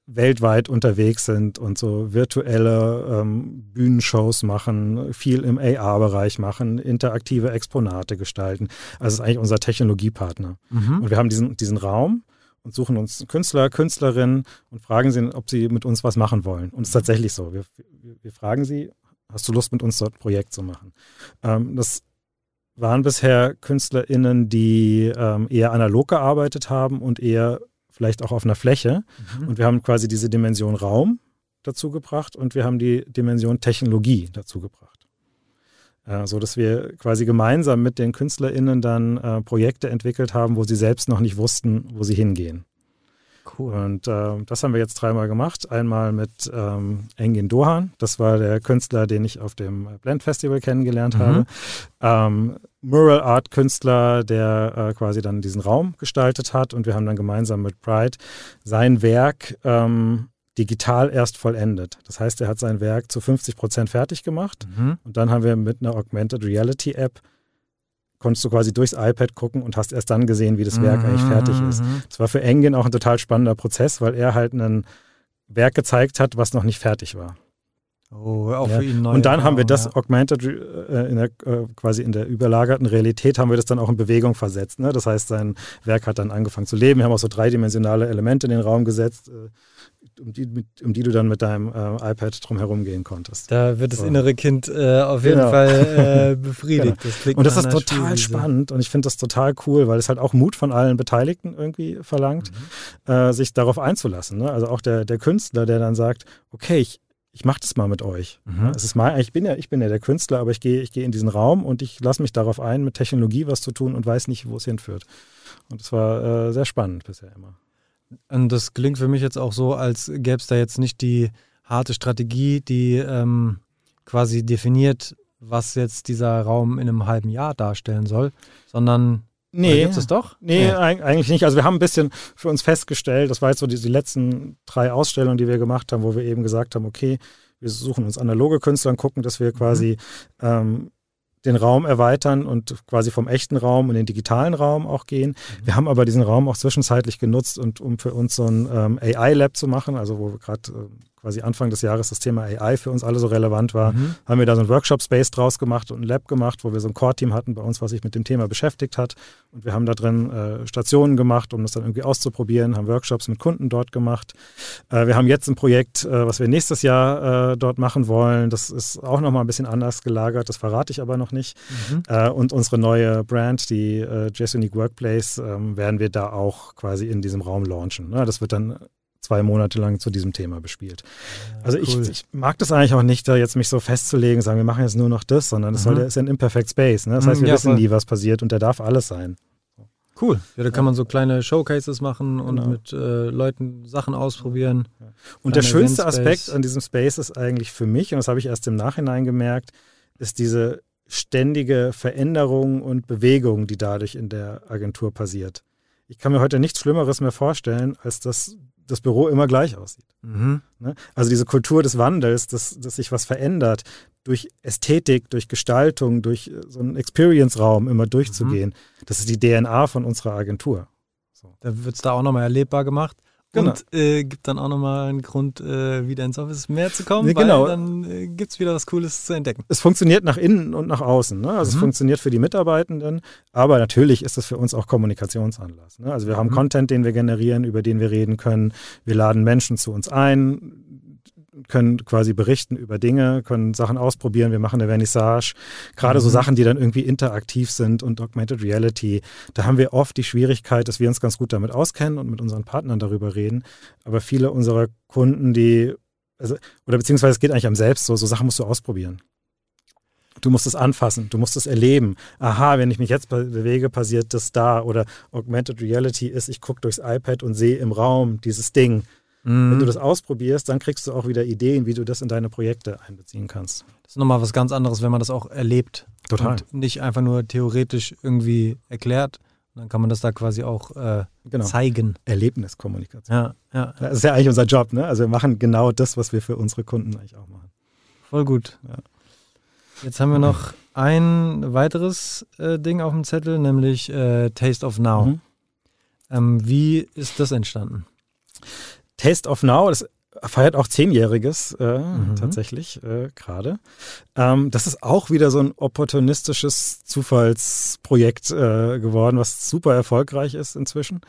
weltweit unterwegs sind und so virtuelle ähm, Bühnenshows machen, viel im AR-Bereich machen, interaktive Exponate gestalten. Also es ist eigentlich unser Technologiepartner. Mhm. Und wir haben diesen, diesen Raum und suchen uns Künstler, Künstlerinnen und fragen sie, ob sie mit uns was machen wollen. Und es ist tatsächlich so. Wir, wir fragen sie, hast du Lust, mit uns dort ein Projekt zu machen? Ähm, das waren bisher KünstlerInnen, die ähm, eher analog gearbeitet haben und eher vielleicht auch auf einer Fläche. Mhm. Und wir haben quasi diese Dimension Raum dazu gebracht und wir haben die Dimension Technologie dazu gebracht. Äh, so dass wir quasi gemeinsam mit den KünstlerInnen dann äh, Projekte entwickelt haben, wo sie selbst noch nicht wussten, wo sie hingehen. Cool. Und äh, das haben wir jetzt dreimal gemacht. Einmal mit ähm, Engin Dohan, das war der Künstler, den ich auf dem Blend Festival kennengelernt mhm. habe. Ähm, Mural Art Künstler, der äh, quasi dann diesen Raum gestaltet hat. Und wir haben dann gemeinsam mit Pride sein Werk ähm, digital erst vollendet. Das heißt, er hat sein Werk zu 50 Prozent fertig gemacht. Mhm. Und dann haben wir mit einer Augmented Reality App konntest du quasi durchs iPad gucken und hast erst dann gesehen, wie das Werk mhm. eigentlich fertig ist. Das war für Engin auch ein total spannender Prozess, weil er halt ein Werk gezeigt hat, was noch nicht fertig war. Oh, auch ja. für ihn neu. Und dann haben wir das ja. augmented äh, in der, äh, quasi in der überlagerten Realität haben wir das dann auch in Bewegung versetzt. Ne? Das heißt, sein Werk hat dann angefangen zu leben. Wir haben auch so dreidimensionale Elemente in den Raum gesetzt. Äh, um die, mit, um die du dann mit deinem äh, iPad drumherum gehen konntest. Da wird das so. innere Kind äh, auf jeden genau. Fall äh, <laughs> befriedigt. Genau. Das und das ist total spannend und ich finde das total cool, weil es halt auch Mut von allen Beteiligten irgendwie verlangt, mhm. Äh, sich darauf einzulassen. Ne? Also auch der, der Künstler, der dann sagt, okay, ich, ich mache das mal mit euch. Mhm. Es ist mal, ich bin ja, ich bin ja der Künstler, aber ich gehe, ich gehe in diesen Raum und ich lasse mich darauf ein, mit Technologie was zu tun und weiß nicht, wo es hinführt. Und es war äh, sehr spannend bisher immer. Und das klingt für mich jetzt auch so, als gäbe es da jetzt nicht die harte Strategie, die ähm, quasi definiert, was jetzt dieser Raum in einem halben Jahr darstellen soll, sondern Nee. Gibt es doch? Nee, nee, eigentlich nicht. Also wir haben ein bisschen für uns festgestellt, das war jetzt so die, die, letzten drei Ausstellungen, die wir gemacht haben, wo wir eben gesagt haben, okay, wir suchen uns analoge Künstler und gucken, dass wir mhm. quasi mhm. ähm, den Raum erweitern und quasi vom echten Raum in den digitalen Raum auch gehen. Mhm. Wir haben aber diesen Raum auch zwischenzeitlich genutzt, und, um für uns so ein ähm, AI-Lab zu machen, also wo wir gerade äh, quasi Anfang des Jahres das Thema AI für uns alle so relevant war, mhm. haben wir da so ein Workshop-Space draus gemacht und ein Lab gemacht, wo wir so ein Core-Team hatten bei uns, was sich mit dem Thema beschäftigt hat. Und wir haben da drin äh, Stationen gemacht, um das dann irgendwie auszuprobieren, haben Workshops mit Kunden dort gemacht. Äh, wir haben jetzt ein Projekt, äh, was wir nächstes Jahr äh, dort machen wollen. Das ist auch nochmal ein bisschen anders gelagert, das verrate ich aber noch nicht. Mhm. Äh, und unsere neue Brand, die äh, Unique Workplace, ähm, werden wir da auch quasi in diesem Raum launchen. Ne? Das wird dann zwei Monate lang zu diesem Thema bespielt. Also cool. ich, ich, mag das eigentlich auch nicht, da jetzt mich so festzulegen, sagen, wir machen jetzt nur noch das, sondern es mhm. ist ja ein Imperfect Space. Ne? Das heißt, wir ja, wissen voll. nie, was passiert und der darf alles sein. Cool. Ja, da kann man so kleine Showcases machen und genau. mit äh, Leuten Sachen ausprobieren. Und der schönste Aspekt an diesem Space ist eigentlich für mich, und das habe ich erst im Nachhinein gemerkt, ist diese ständige Veränderung und Bewegung, die dadurch in der Agentur passiert. Ich kann mir heute nichts Schlimmeres mehr vorstellen, als dass das Büro immer gleich aussieht. Mhm. Ne? Also diese Kultur des Wandels, dass, dass sich was verändert, durch Ästhetik, durch Gestaltung, durch äh, so einen Experience-Raum immer durchzugehen. Mhm. Das ist die DNA von unserer Agentur. So. Da wird es da auch nochmal erlebbar gemacht. Genau. Und äh, gibt dann auch nochmal einen Grund, äh, wieder ins Office mehr zu kommen, nee, genau. weil dann äh, gibt es wieder was Cooles zu entdecken. Es funktioniert nach innen und nach außen. Ne? Also mhm. es funktioniert für die Mitarbeitenden, aber natürlich ist es für uns auch Kommunikationsanlass. Ne? Also wir haben mhm. Content, den wir generieren, über den wir reden können. Wir laden Menschen zu uns ein, können quasi berichten über Dinge, können Sachen ausprobieren. Wir machen eine Vernissage. Gerade mhm. so Sachen, die dann irgendwie interaktiv sind und Augmented Reality. Da haben wir oft die Schwierigkeit, dass wir uns ganz gut damit auskennen und mit unseren Partnern darüber reden. Aber viele unserer Kunden, die, also, oder beziehungsweise es geht eigentlich am Selbst so, so Sachen musst du ausprobieren. Du musst es anfassen, du musst es erleben. Aha, wenn ich mich jetzt bewege, passiert das da. Oder Augmented Reality ist, ich gucke durchs iPad und sehe im Raum dieses Ding. Mhm. Wenn du das ausprobierst, dann kriegst du auch wieder Ideen, wie du das in deine Projekte einbeziehen kannst. Das ist nochmal was ganz anderes, wenn man das auch erlebt. Total. Und nicht einfach nur theoretisch irgendwie erklärt. Dann kann man das da quasi auch äh, genau. zeigen. Erlebniskommunikation. Ja, ja. Das ist ja eigentlich unser Job, ne? Also wir machen genau das, was wir für unsere Kunden eigentlich auch machen. Voll gut. Ja. Jetzt haben wir noch ein weiteres äh, Ding auf dem Zettel, nämlich äh, Taste of Now. Mhm. Ähm, wie ist das entstanden? Taste of Now, das feiert auch Zehnjähriges äh, mhm. tatsächlich äh, gerade. Ähm, das ist auch wieder so ein opportunistisches Zufallsprojekt äh, geworden, was super erfolgreich ist inzwischen.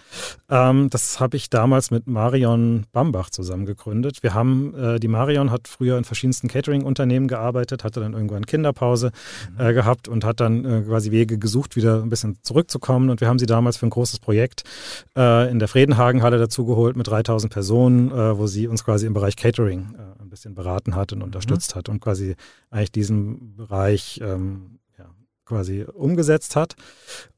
Ähm, das habe ich damals mit Marion Bambach zusammen gegründet. Wir haben, äh, die Marion hat früher in verschiedensten Catering-Unternehmen gearbeitet, hatte dann irgendwann Kinderpause mhm. Äh, gehabt und hat dann äh, quasi Wege gesucht, wieder ein bisschen zurückzukommen. Und wir haben sie damals für ein großes Projekt in der Friedenhagen-Halle dazugeholt mit 3000 Personen, wo sie uns quasi quasi im Bereich Catering äh, ein bisschen beraten hat und mhm. unterstützt hat und quasi eigentlich diesen Bereich ähm, ja, quasi umgesetzt hat.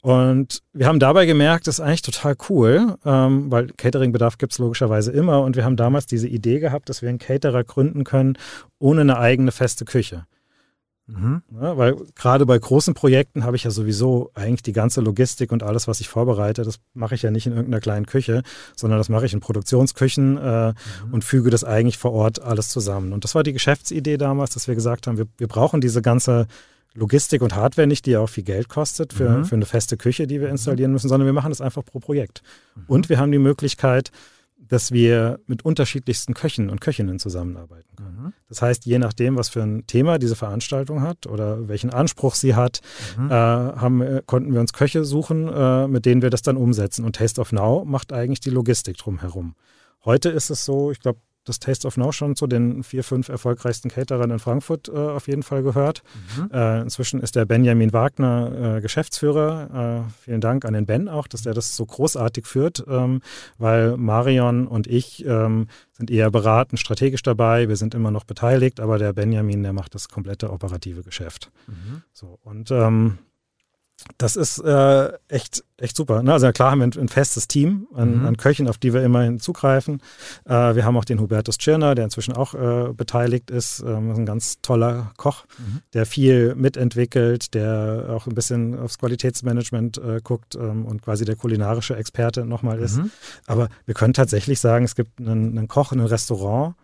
Und wir haben dabei gemerkt, das ist eigentlich total cool, ähm, weil Cateringbedarf gibt es logischerweise immer. Und wir haben damals diese Idee gehabt, dass wir einen Caterer gründen können ohne eine eigene feste Küche. Mhm. Ja, weil gerade bei großen Projekten habe ich ja sowieso eigentlich die ganze Logistik und alles, was ich vorbereite, das mache ich ja nicht in irgendeiner kleinen Küche, sondern das mache ich in Produktionsküchen äh, mhm. und füge das eigentlich vor Ort alles zusammen. Und das war die Geschäftsidee damals, dass wir gesagt haben, wir, wir brauchen diese ganze Logistik und Hardware nicht, die ja auch viel Geld kostet für, mhm. für eine feste Küche, die wir mhm. installieren müssen, sondern wir machen das einfach pro Projekt. Mhm. Und wir haben die Möglichkeit, dass wir mit unterschiedlichsten Köchen und Köchinnen zusammenarbeiten können. Mhm. Das heißt, je nachdem, was für ein Thema diese Veranstaltung hat oder welchen Anspruch sie hat, mhm. äh, haben, konnten wir uns Köche suchen, äh, mit denen wir das dann umsetzen. Und Taste of Now macht eigentlich die Logistik drumherum. Heute ist es so, ich glaube, das Taste of Now schon zu den vier, fünf erfolgreichsten Caterern in Frankfurt äh, auf jeden Fall gehört. Mhm. Äh, inzwischen ist der Benjamin Wagner äh, Geschäftsführer. Äh, vielen Dank an den Ben auch, dass er das so großartig führt, ähm, weil Marion und ich ähm, sind eher beraten, strategisch dabei. Wir sind immer noch beteiligt, aber der Benjamin, der macht das komplette operative Geschäft. Mhm. So, und ähm, das ist äh, echt, echt super. Ne? Also klar haben wir ein, ein festes Team an, mhm. an, Köchen, auf die wir immerhin zugreifen. Äh, wir haben auch den Hubertus Tschirner, der inzwischen auch äh, beteiligt ist. Ähm, ist ein ganz toller Koch, mhm. der viel mitentwickelt, der auch ein bisschen aufs Qualitätsmanagement äh, guckt ähm, und quasi der kulinarische Experte nochmal ist. Mhm. Aber wir können tatsächlich sagen, es gibt einen, einen Koch, ein Restaurant,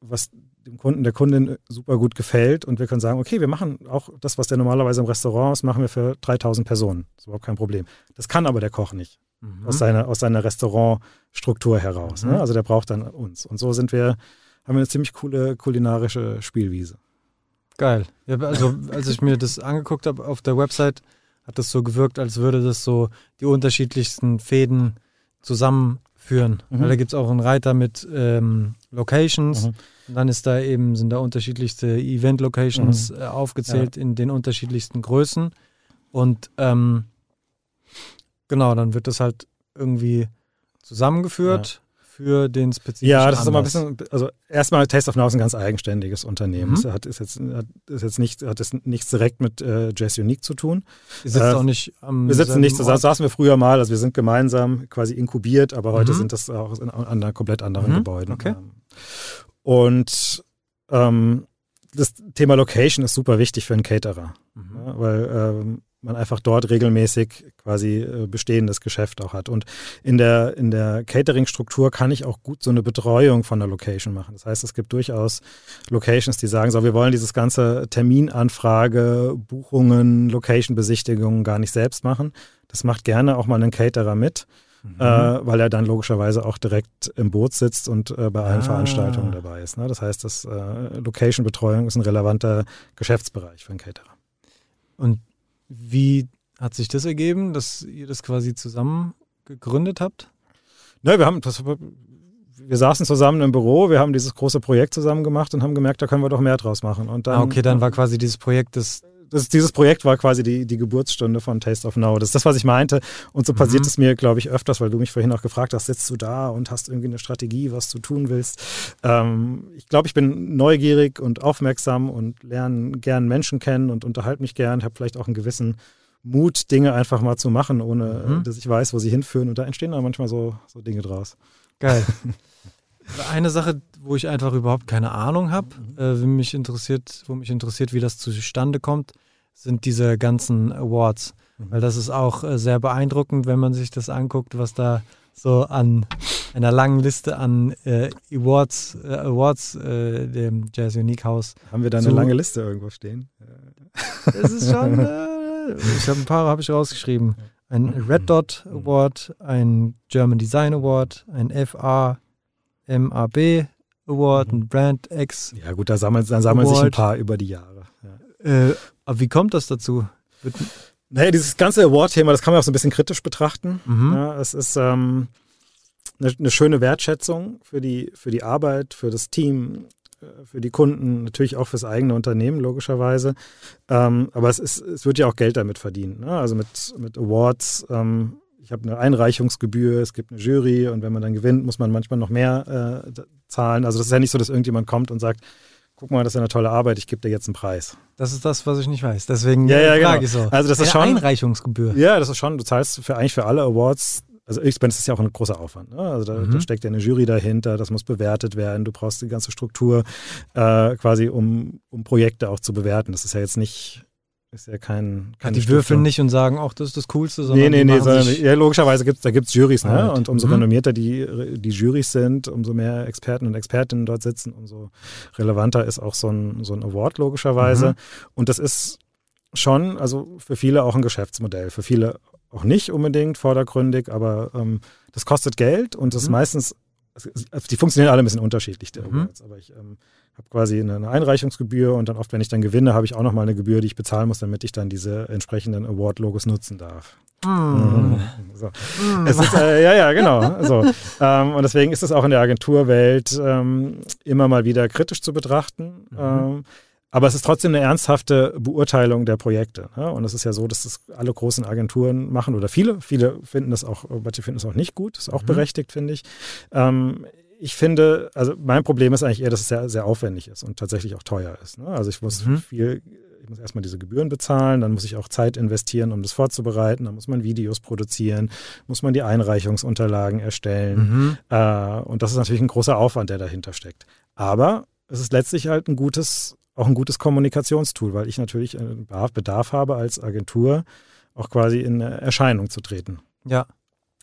was dem Kunden, der Kundin super gut gefällt und wir können sagen, okay, wir machen auch das, was der normalerweise im Restaurant ist, machen wir für 3000 Personen. Das ist überhaupt kein Problem. Das kann aber der Koch nicht. Mhm. Aus, seiner, aus seiner Restaurantstruktur heraus. Ne? Mhm. Ne? Also der braucht dann uns. Und so sind wir, haben wir eine ziemlich coole kulinarische Spielwiese. Geil. Ja, also als ich mir das angeguckt habe auf der Website, hat das so gewirkt, als würde das so die unterschiedlichsten Fäden zusammenführen. Mhm. Weil da gibt es auch einen Reiter mit ähm, Locations. Mhm. Und dann ist da eben, sind da unterschiedlichste Event-Locations mhm. äh, aufgezählt ja. in den unterschiedlichsten Größen. Und ähm, genau, dann wird das halt irgendwie zusammengeführt. Ja für den spezifischen Ja, das ist immer ein bisschen, also erstmal Taste of Now ist ein ganz eigenständiges Unternehmen. Mhm. Es hat, ist jetzt, ist jetzt nicht, hat es nichts direkt mit äh, Jazz Unique zu tun. Ihr sitzt äh, auch nicht am Wir sitzen nicht zusammen, saßen wir früher mal, also wir sind gemeinsam quasi inkubiert, aber heute mhm. sind das auch in, an komplett anderen mhm. Gebäuden. Okay. Und ähm, das Thema Location ist super wichtig für einen Caterer, mhm. ja, weil ähm, man einfach dort regelmäßig quasi äh, bestehendes Geschäft auch hat. Und in der, in der Catering-Struktur kann ich auch gut so eine Betreuung von der Location machen. Das heißt, es gibt durchaus Locations, die sagen, so, wir wollen dieses ganze Terminanfrage, Buchungen, Location-Besichtigungen gar nicht selbst machen. Das macht gerne auch mal ein Caterer mit. Mhm. Äh, weil er dann logischerweise auch direkt im Boot sitzt und äh, bei allen ah. Veranstaltungen dabei ist. Ne? Das heißt, das äh, Location-Betreuung ist ein relevanter Geschäftsbereich für einen Caterer. Und wie hat sich das ergeben, dass ihr das quasi zusammen gegründet habt? Ne, wir haben das, wir saßen zusammen im Büro, wir haben dieses große Projekt zusammen gemacht und haben gemerkt, da können wir doch mehr draus machen. Und dann, ah, okay, dann war quasi dieses Projekt das das, dieses Projekt war quasi die, die Geburtsstunde von Taste of Now. Das ist das, was ich meinte. Und so mhm. passiert es mir, glaube ich, öfters, weil du mich vorhin auch gefragt hast, sitzt du da und hast irgendwie eine Strategie, was du tun willst. Ähm, ich glaube, ich bin neugierig und aufmerksam und lerne gern Menschen kennen und unterhalte mich gern, habe vielleicht auch einen gewissen Mut, Dinge einfach mal zu machen, ohne mhm. dass ich weiß, wo sie hinführen. Und da entstehen dann manchmal so, so Dinge draus. Geil. <laughs> Eine Sache, wo ich einfach überhaupt keine Ahnung habe, mhm. äh, mich interessiert, wo mich interessiert, wie das zustande kommt, sind diese ganzen Awards. Mhm. Weil das ist auch äh, sehr beeindruckend, wenn man sich das anguckt, was da so an einer langen Liste an äh, Awards, äh, Awards äh, dem Jazz Unique House. Haben wir da eine so, lange Liste irgendwo stehen? Es ist schon, äh, ich habe ein paar habe ich rausgeschrieben. Ein Red Dot Award, ein German Design Award, ein FA MAB Award, ein Brand X. Ja, gut, da sammeln, dann sammeln sich ein paar über die Jahre. Ja. Aber wie kommt das dazu? Naja, dieses ganze Award-Thema, das kann man auch so ein bisschen kritisch betrachten. Mhm. Ja, es ist ähm, eine, eine, schöne Wertschätzung für die, für die Arbeit, für das Team, äh, für die Kunden, natürlich auch fürs eigene Unternehmen, logischerweise. Ähm, aber es, ist, es wird ja auch Geld damit verdient. Ne? Also mit, mit Awards ähm, ich habe eine Einreichungsgebühr, es gibt eine Jury und wenn man dann gewinnt, muss man manchmal noch mehr äh, zahlen. Also das ist ja nicht so, dass irgendjemand kommt und sagt, guck mal, das ist eine tolle Arbeit, ich gebe dir jetzt einen Preis. Das ist das, was ich nicht weiß. Deswegen ja, ja, frage genau. ich so. Also das ist eine schon Einreichungsgebühr. Ja, das ist schon, du zahlst für eigentlich für alle Awards also das ist ja auch ein großer Aufwand. Ne? Also da, mhm. da, steckt ja eine Jury dahinter, das muss bewertet werden, du brauchst die ganze Struktur äh, quasi, um, um Projekte auch zu bewerten. Das ist ja jetzt nicht ist ja kein. Ach, die würfeln nicht und sagen, ach, das ist das Coolste, sondern. Nee, nee, nee, sondern ja, logischerweise gibt es da gibt's Jurys, ne? Right. Und umso mhm. renommierter die, die Jurys sind, umso mehr Experten und Expertinnen dort sitzen, umso relevanter ist auch so ein, so ein Award, logischerweise. Mhm. Und das ist schon, also für viele auch ein Geschäftsmodell. Für viele auch nicht unbedingt vordergründig, aber ähm, das kostet Geld und das mhm. ist meistens, also die funktionieren alle ein bisschen unterschiedlich, die mhm. Awards, aber ich. Ähm, habe quasi eine Einreichungsgebühr und dann oft, wenn ich dann gewinne, habe ich auch nochmal eine Gebühr, die ich bezahlen muss, damit ich dann diese entsprechenden Award-Logos nutzen darf. Mm. So. Mm. Es ist, äh, ja, ja, genau. So. ähm, und deswegen ist es auch in der Agenturwelt ähm, immer mal wieder kritisch zu betrachten. Mhm. Aber es ist trotzdem eine ernsthafte Beurteilung der Projekte. Ne? Und es ist ja so, dass das alle großen Agenturen machen oder viele. Viele finden das auch, manche finden es auch nicht gut. Das ist auch mhm. berechtigt, finde ich. Ähm, ich finde, also mein Problem ist eigentlich eher, dass es sehr, sehr aufwendig ist und tatsächlich auch teuer ist. Ne? Also ich muss mhm. viel, ich muss erstmal diese Gebühren bezahlen, dann muss ich auch Zeit investieren, um das vorzubereiten, dann muss man Videos produzieren, muss man die Einreichungsunterlagen erstellen. Mhm. Äh, und das ist natürlich ein großer Aufwand, der dahinter steckt. Aber es ist letztlich halt ein gutes, auch ein gutes Kommunikationstool, weil ich natürlich Bedarf habe als Agentur, auch quasi in Erscheinung zu treten. Ja.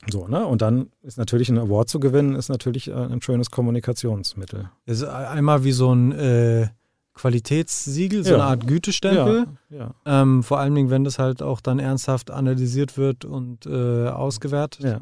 So, ne? Und dann ist natürlich ein Award zu gewinnen, ist natürlich äh, ein schönes Kommunikationsmittel. Das ist einmal wie so ein äh, Qualitätssiegel, so ja. eine Art Gütestempel. Ja, ja. Ähm, vor allen Dingen, wenn das halt auch dann ernsthaft analysiert wird und äh, ausgewertet. Ja.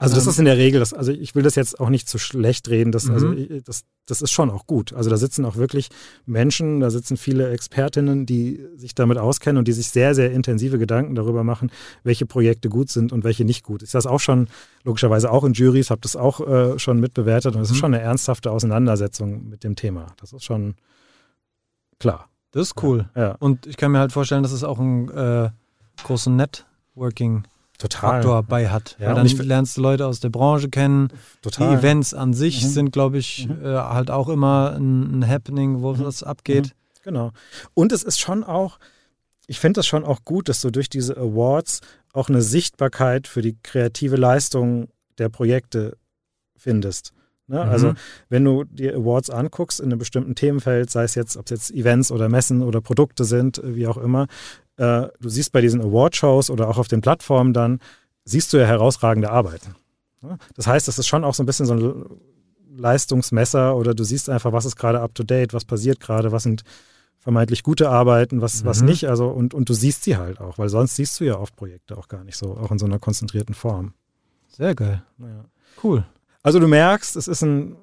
Also das ähm, ist in der Regel, das, also ich will das jetzt auch nicht zu schlecht reden, das, also mhm. das, das ist schon auch gut. Also da sitzen auch wirklich Menschen, da sitzen viele Expertinnen, die sich damit auskennen und die sich sehr, sehr intensive Gedanken darüber machen, welche Projekte gut sind und welche nicht gut. Ich das auch schon logischerweise auch in Juries, habe das auch äh, schon mitbewertet und es mhm. ist schon eine ernsthafte Auseinandersetzung mit dem Thema. Das ist schon klar. Das ist cool. Ja. Und ich kann mir halt vorstellen, dass es auch ein äh, großen Networking Total. Faktor bei hat. Ja, Weil dann lernst du Leute aus der Branche kennen. Total. Die Events an sich mhm. sind, glaube ich, mhm. äh, halt auch immer ein, ein Happening, wo mhm. das abgeht. Mhm. Genau. Und es ist schon auch, ich finde das schon auch gut, dass du durch diese Awards auch eine Sichtbarkeit für die kreative Leistung der Projekte findest. Ne? Mhm. Also wenn du die Awards anguckst in einem bestimmten Themenfeld, sei es jetzt, ob es jetzt Events oder Messen oder Produkte sind, wie auch immer, äh, du siehst bei diesen Award-Shows oder auch auf den Plattformen dann, siehst du ja herausragende Arbeiten. Das heißt, das ist schon auch so ein bisschen so ein Leistungsmesser oder du siehst einfach, was ist gerade up to date, was passiert gerade, was sind vermeintlich gute Arbeiten, was, mhm. was nicht. Also, und, und du siehst sie halt auch, weil sonst siehst du ja oft Projekte auch gar nicht so, auch in so einer konzentrierten Form. Sehr geil. Ja. Cool. Also du merkst, es ist ein,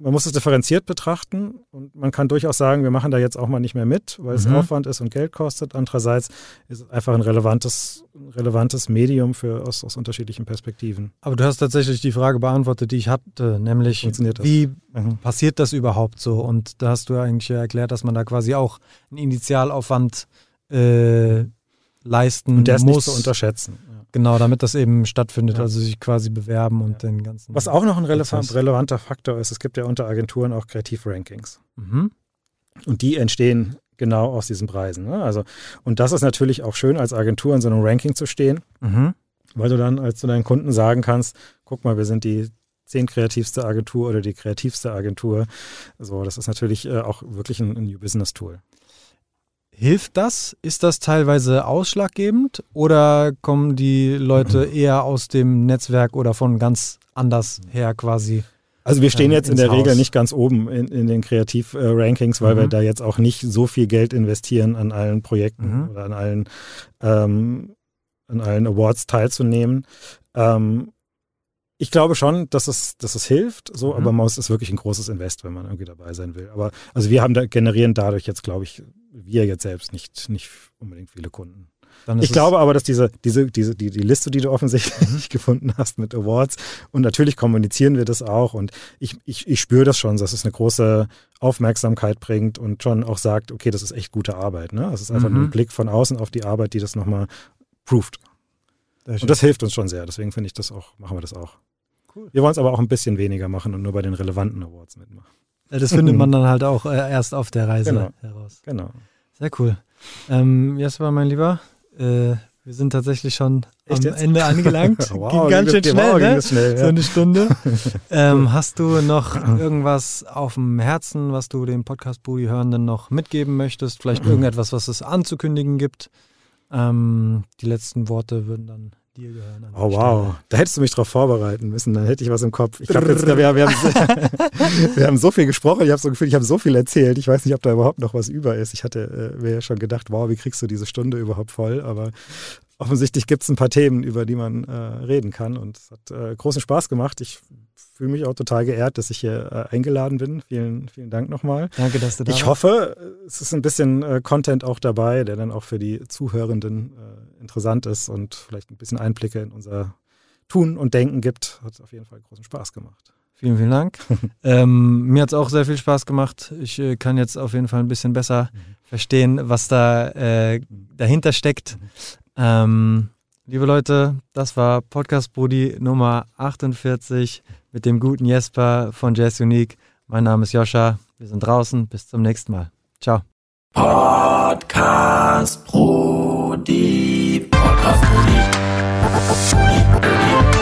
man muss es differenziert betrachten und man kann durchaus sagen, wir machen da jetzt auch mal nicht mehr mit, weil es mhm. Aufwand ist und Geld kostet. Andererseits ist es einfach ein relevantes, relevantes Medium für aus, aus unterschiedlichen Perspektiven. Aber du hast tatsächlich die Frage beantwortet, die ich hatte, nämlich wie mhm. passiert das überhaupt so? Und da hast du ja eigentlich erklärt, dass man da quasi auch einen Initialaufwand äh, leisten und der ist muss. nicht zu unterschätzen. Genau, damit das eben stattfindet, ja. also sich quasi bewerben und ja. den ganzen. Was auch noch ein relevant, relevanter Faktor ist, es gibt ja unter Agenturen auch Kreativrankings. Mhm. Und die entstehen genau aus diesen Preisen. Ne? Also, und das ist natürlich auch schön, als Agentur in so einem Ranking zu stehen, mhm. weil du dann als zu deinen Kunden sagen kannst, guck mal, wir sind die zehn kreativste Agentur oder die kreativste Agentur. So, das ist natürlich äh, auch wirklich ein, ein New Business Tool. Hilft das? Ist das teilweise ausschlaggebend oder kommen die Leute <clears throat> eher aus dem Netzwerk oder von ganz anders her quasi? Also wir stehen ähm, jetzt in der Haus. Regel nicht ganz oben in, in den Kreativ-Rankings, weil mhm. wir da jetzt auch nicht so viel Geld investieren, an allen Projekten mhm. oder an allen, ähm, an allen Awards teilzunehmen. Ähm, ich glaube schon, dass es, dass es hilft, so, mhm. aber man muss, ist wirklich ein großes Invest, wenn man irgendwie dabei sein will. Aber also wir haben da, generieren dadurch jetzt, glaube ich, wir jetzt selbst nicht, nicht unbedingt viele Kunden. ich glaube aber, dass diese, diese, diese, die, die Liste, die du offensichtlich mhm. <laughs> gefunden hast mit Awards, und natürlich kommunizieren wir das auch und ich, ich, ich spüre das schon, dass es eine große Aufmerksamkeit bringt und schon auch sagt, okay, das ist echt gute Arbeit. Ne? Es ist einfach mhm. ein Blick von außen auf die Arbeit, die das nochmal proved. Und das hilft uns schon sehr. Deswegen finde ich das auch, machen wir das auch. Cool. Wir wollen es aber auch ein bisschen weniger machen und nur bei den relevanten Awards mitmachen. Ja, das findet <laughs> man dann halt auch äh, erst auf der Reise genau. heraus. Genau. Sehr cool. Ähm, Jasper, mein Lieber, äh, wir sind tatsächlich schon Echt am jetzt? Ende angelangt. <laughs> wow, ging ganz schön schnell, wow, ne? schnell ja. So eine Stunde. <laughs> ähm, hast du noch irgendwas auf dem Herzen, was du den Podcast-Booty-Hörenden noch mitgeben möchtest? Vielleicht irgendetwas, was es anzukündigen gibt? Ähm, die letzten Worte würden dann dir gehören. Oh wow, da hättest du mich drauf vorbereiten müssen, dann hätte ich was im Kopf. Ich glaube jetzt, wir, wir, haben, <laughs> wir haben so viel gesprochen, ich habe so Gefühl, ich habe so viel erzählt. Ich weiß nicht, ob da überhaupt noch was über ist. Ich hatte äh, mir ja schon gedacht, wow, wie kriegst du diese Stunde überhaupt voll? Aber offensichtlich gibt es ein paar Themen, über die man äh, reden kann. Und es hat äh, großen Spaß gemacht. Ich fühle mich auch total geehrt, dass ich hier äh, eingeladen bin. Vielen, vielen Dank nochmal. Danke, dass du da Ich hoffe, es ist ein bisschen äh, Content auch dabei, der dann auch für die Zuhörenden äh, interessant ist und vielleicht ein bisschen Einblicke in unser Tun und Denken gibt. Hat auf jeden Fall großen Spaß gemacht. Vielen, vielen Dank. <laughs> ähm, mir hat es auch sehr viel Spaß gemacht. Ich äh, kann jetzt auf jeden Fall ein bisschen besser mhm. verstehen, was da äh, dahinter steckt. Mhm. Ähm, liebe Leute, das war Podcast Brudi Nummer 48 mit dem guten Jesper von Jazz Unique. Mein Name ist Joscha. Wir sind draußen. Bis zum nächsten Mal. Ciao. Podcast Brudi. Podcast Brudi. Brudi, Brudi.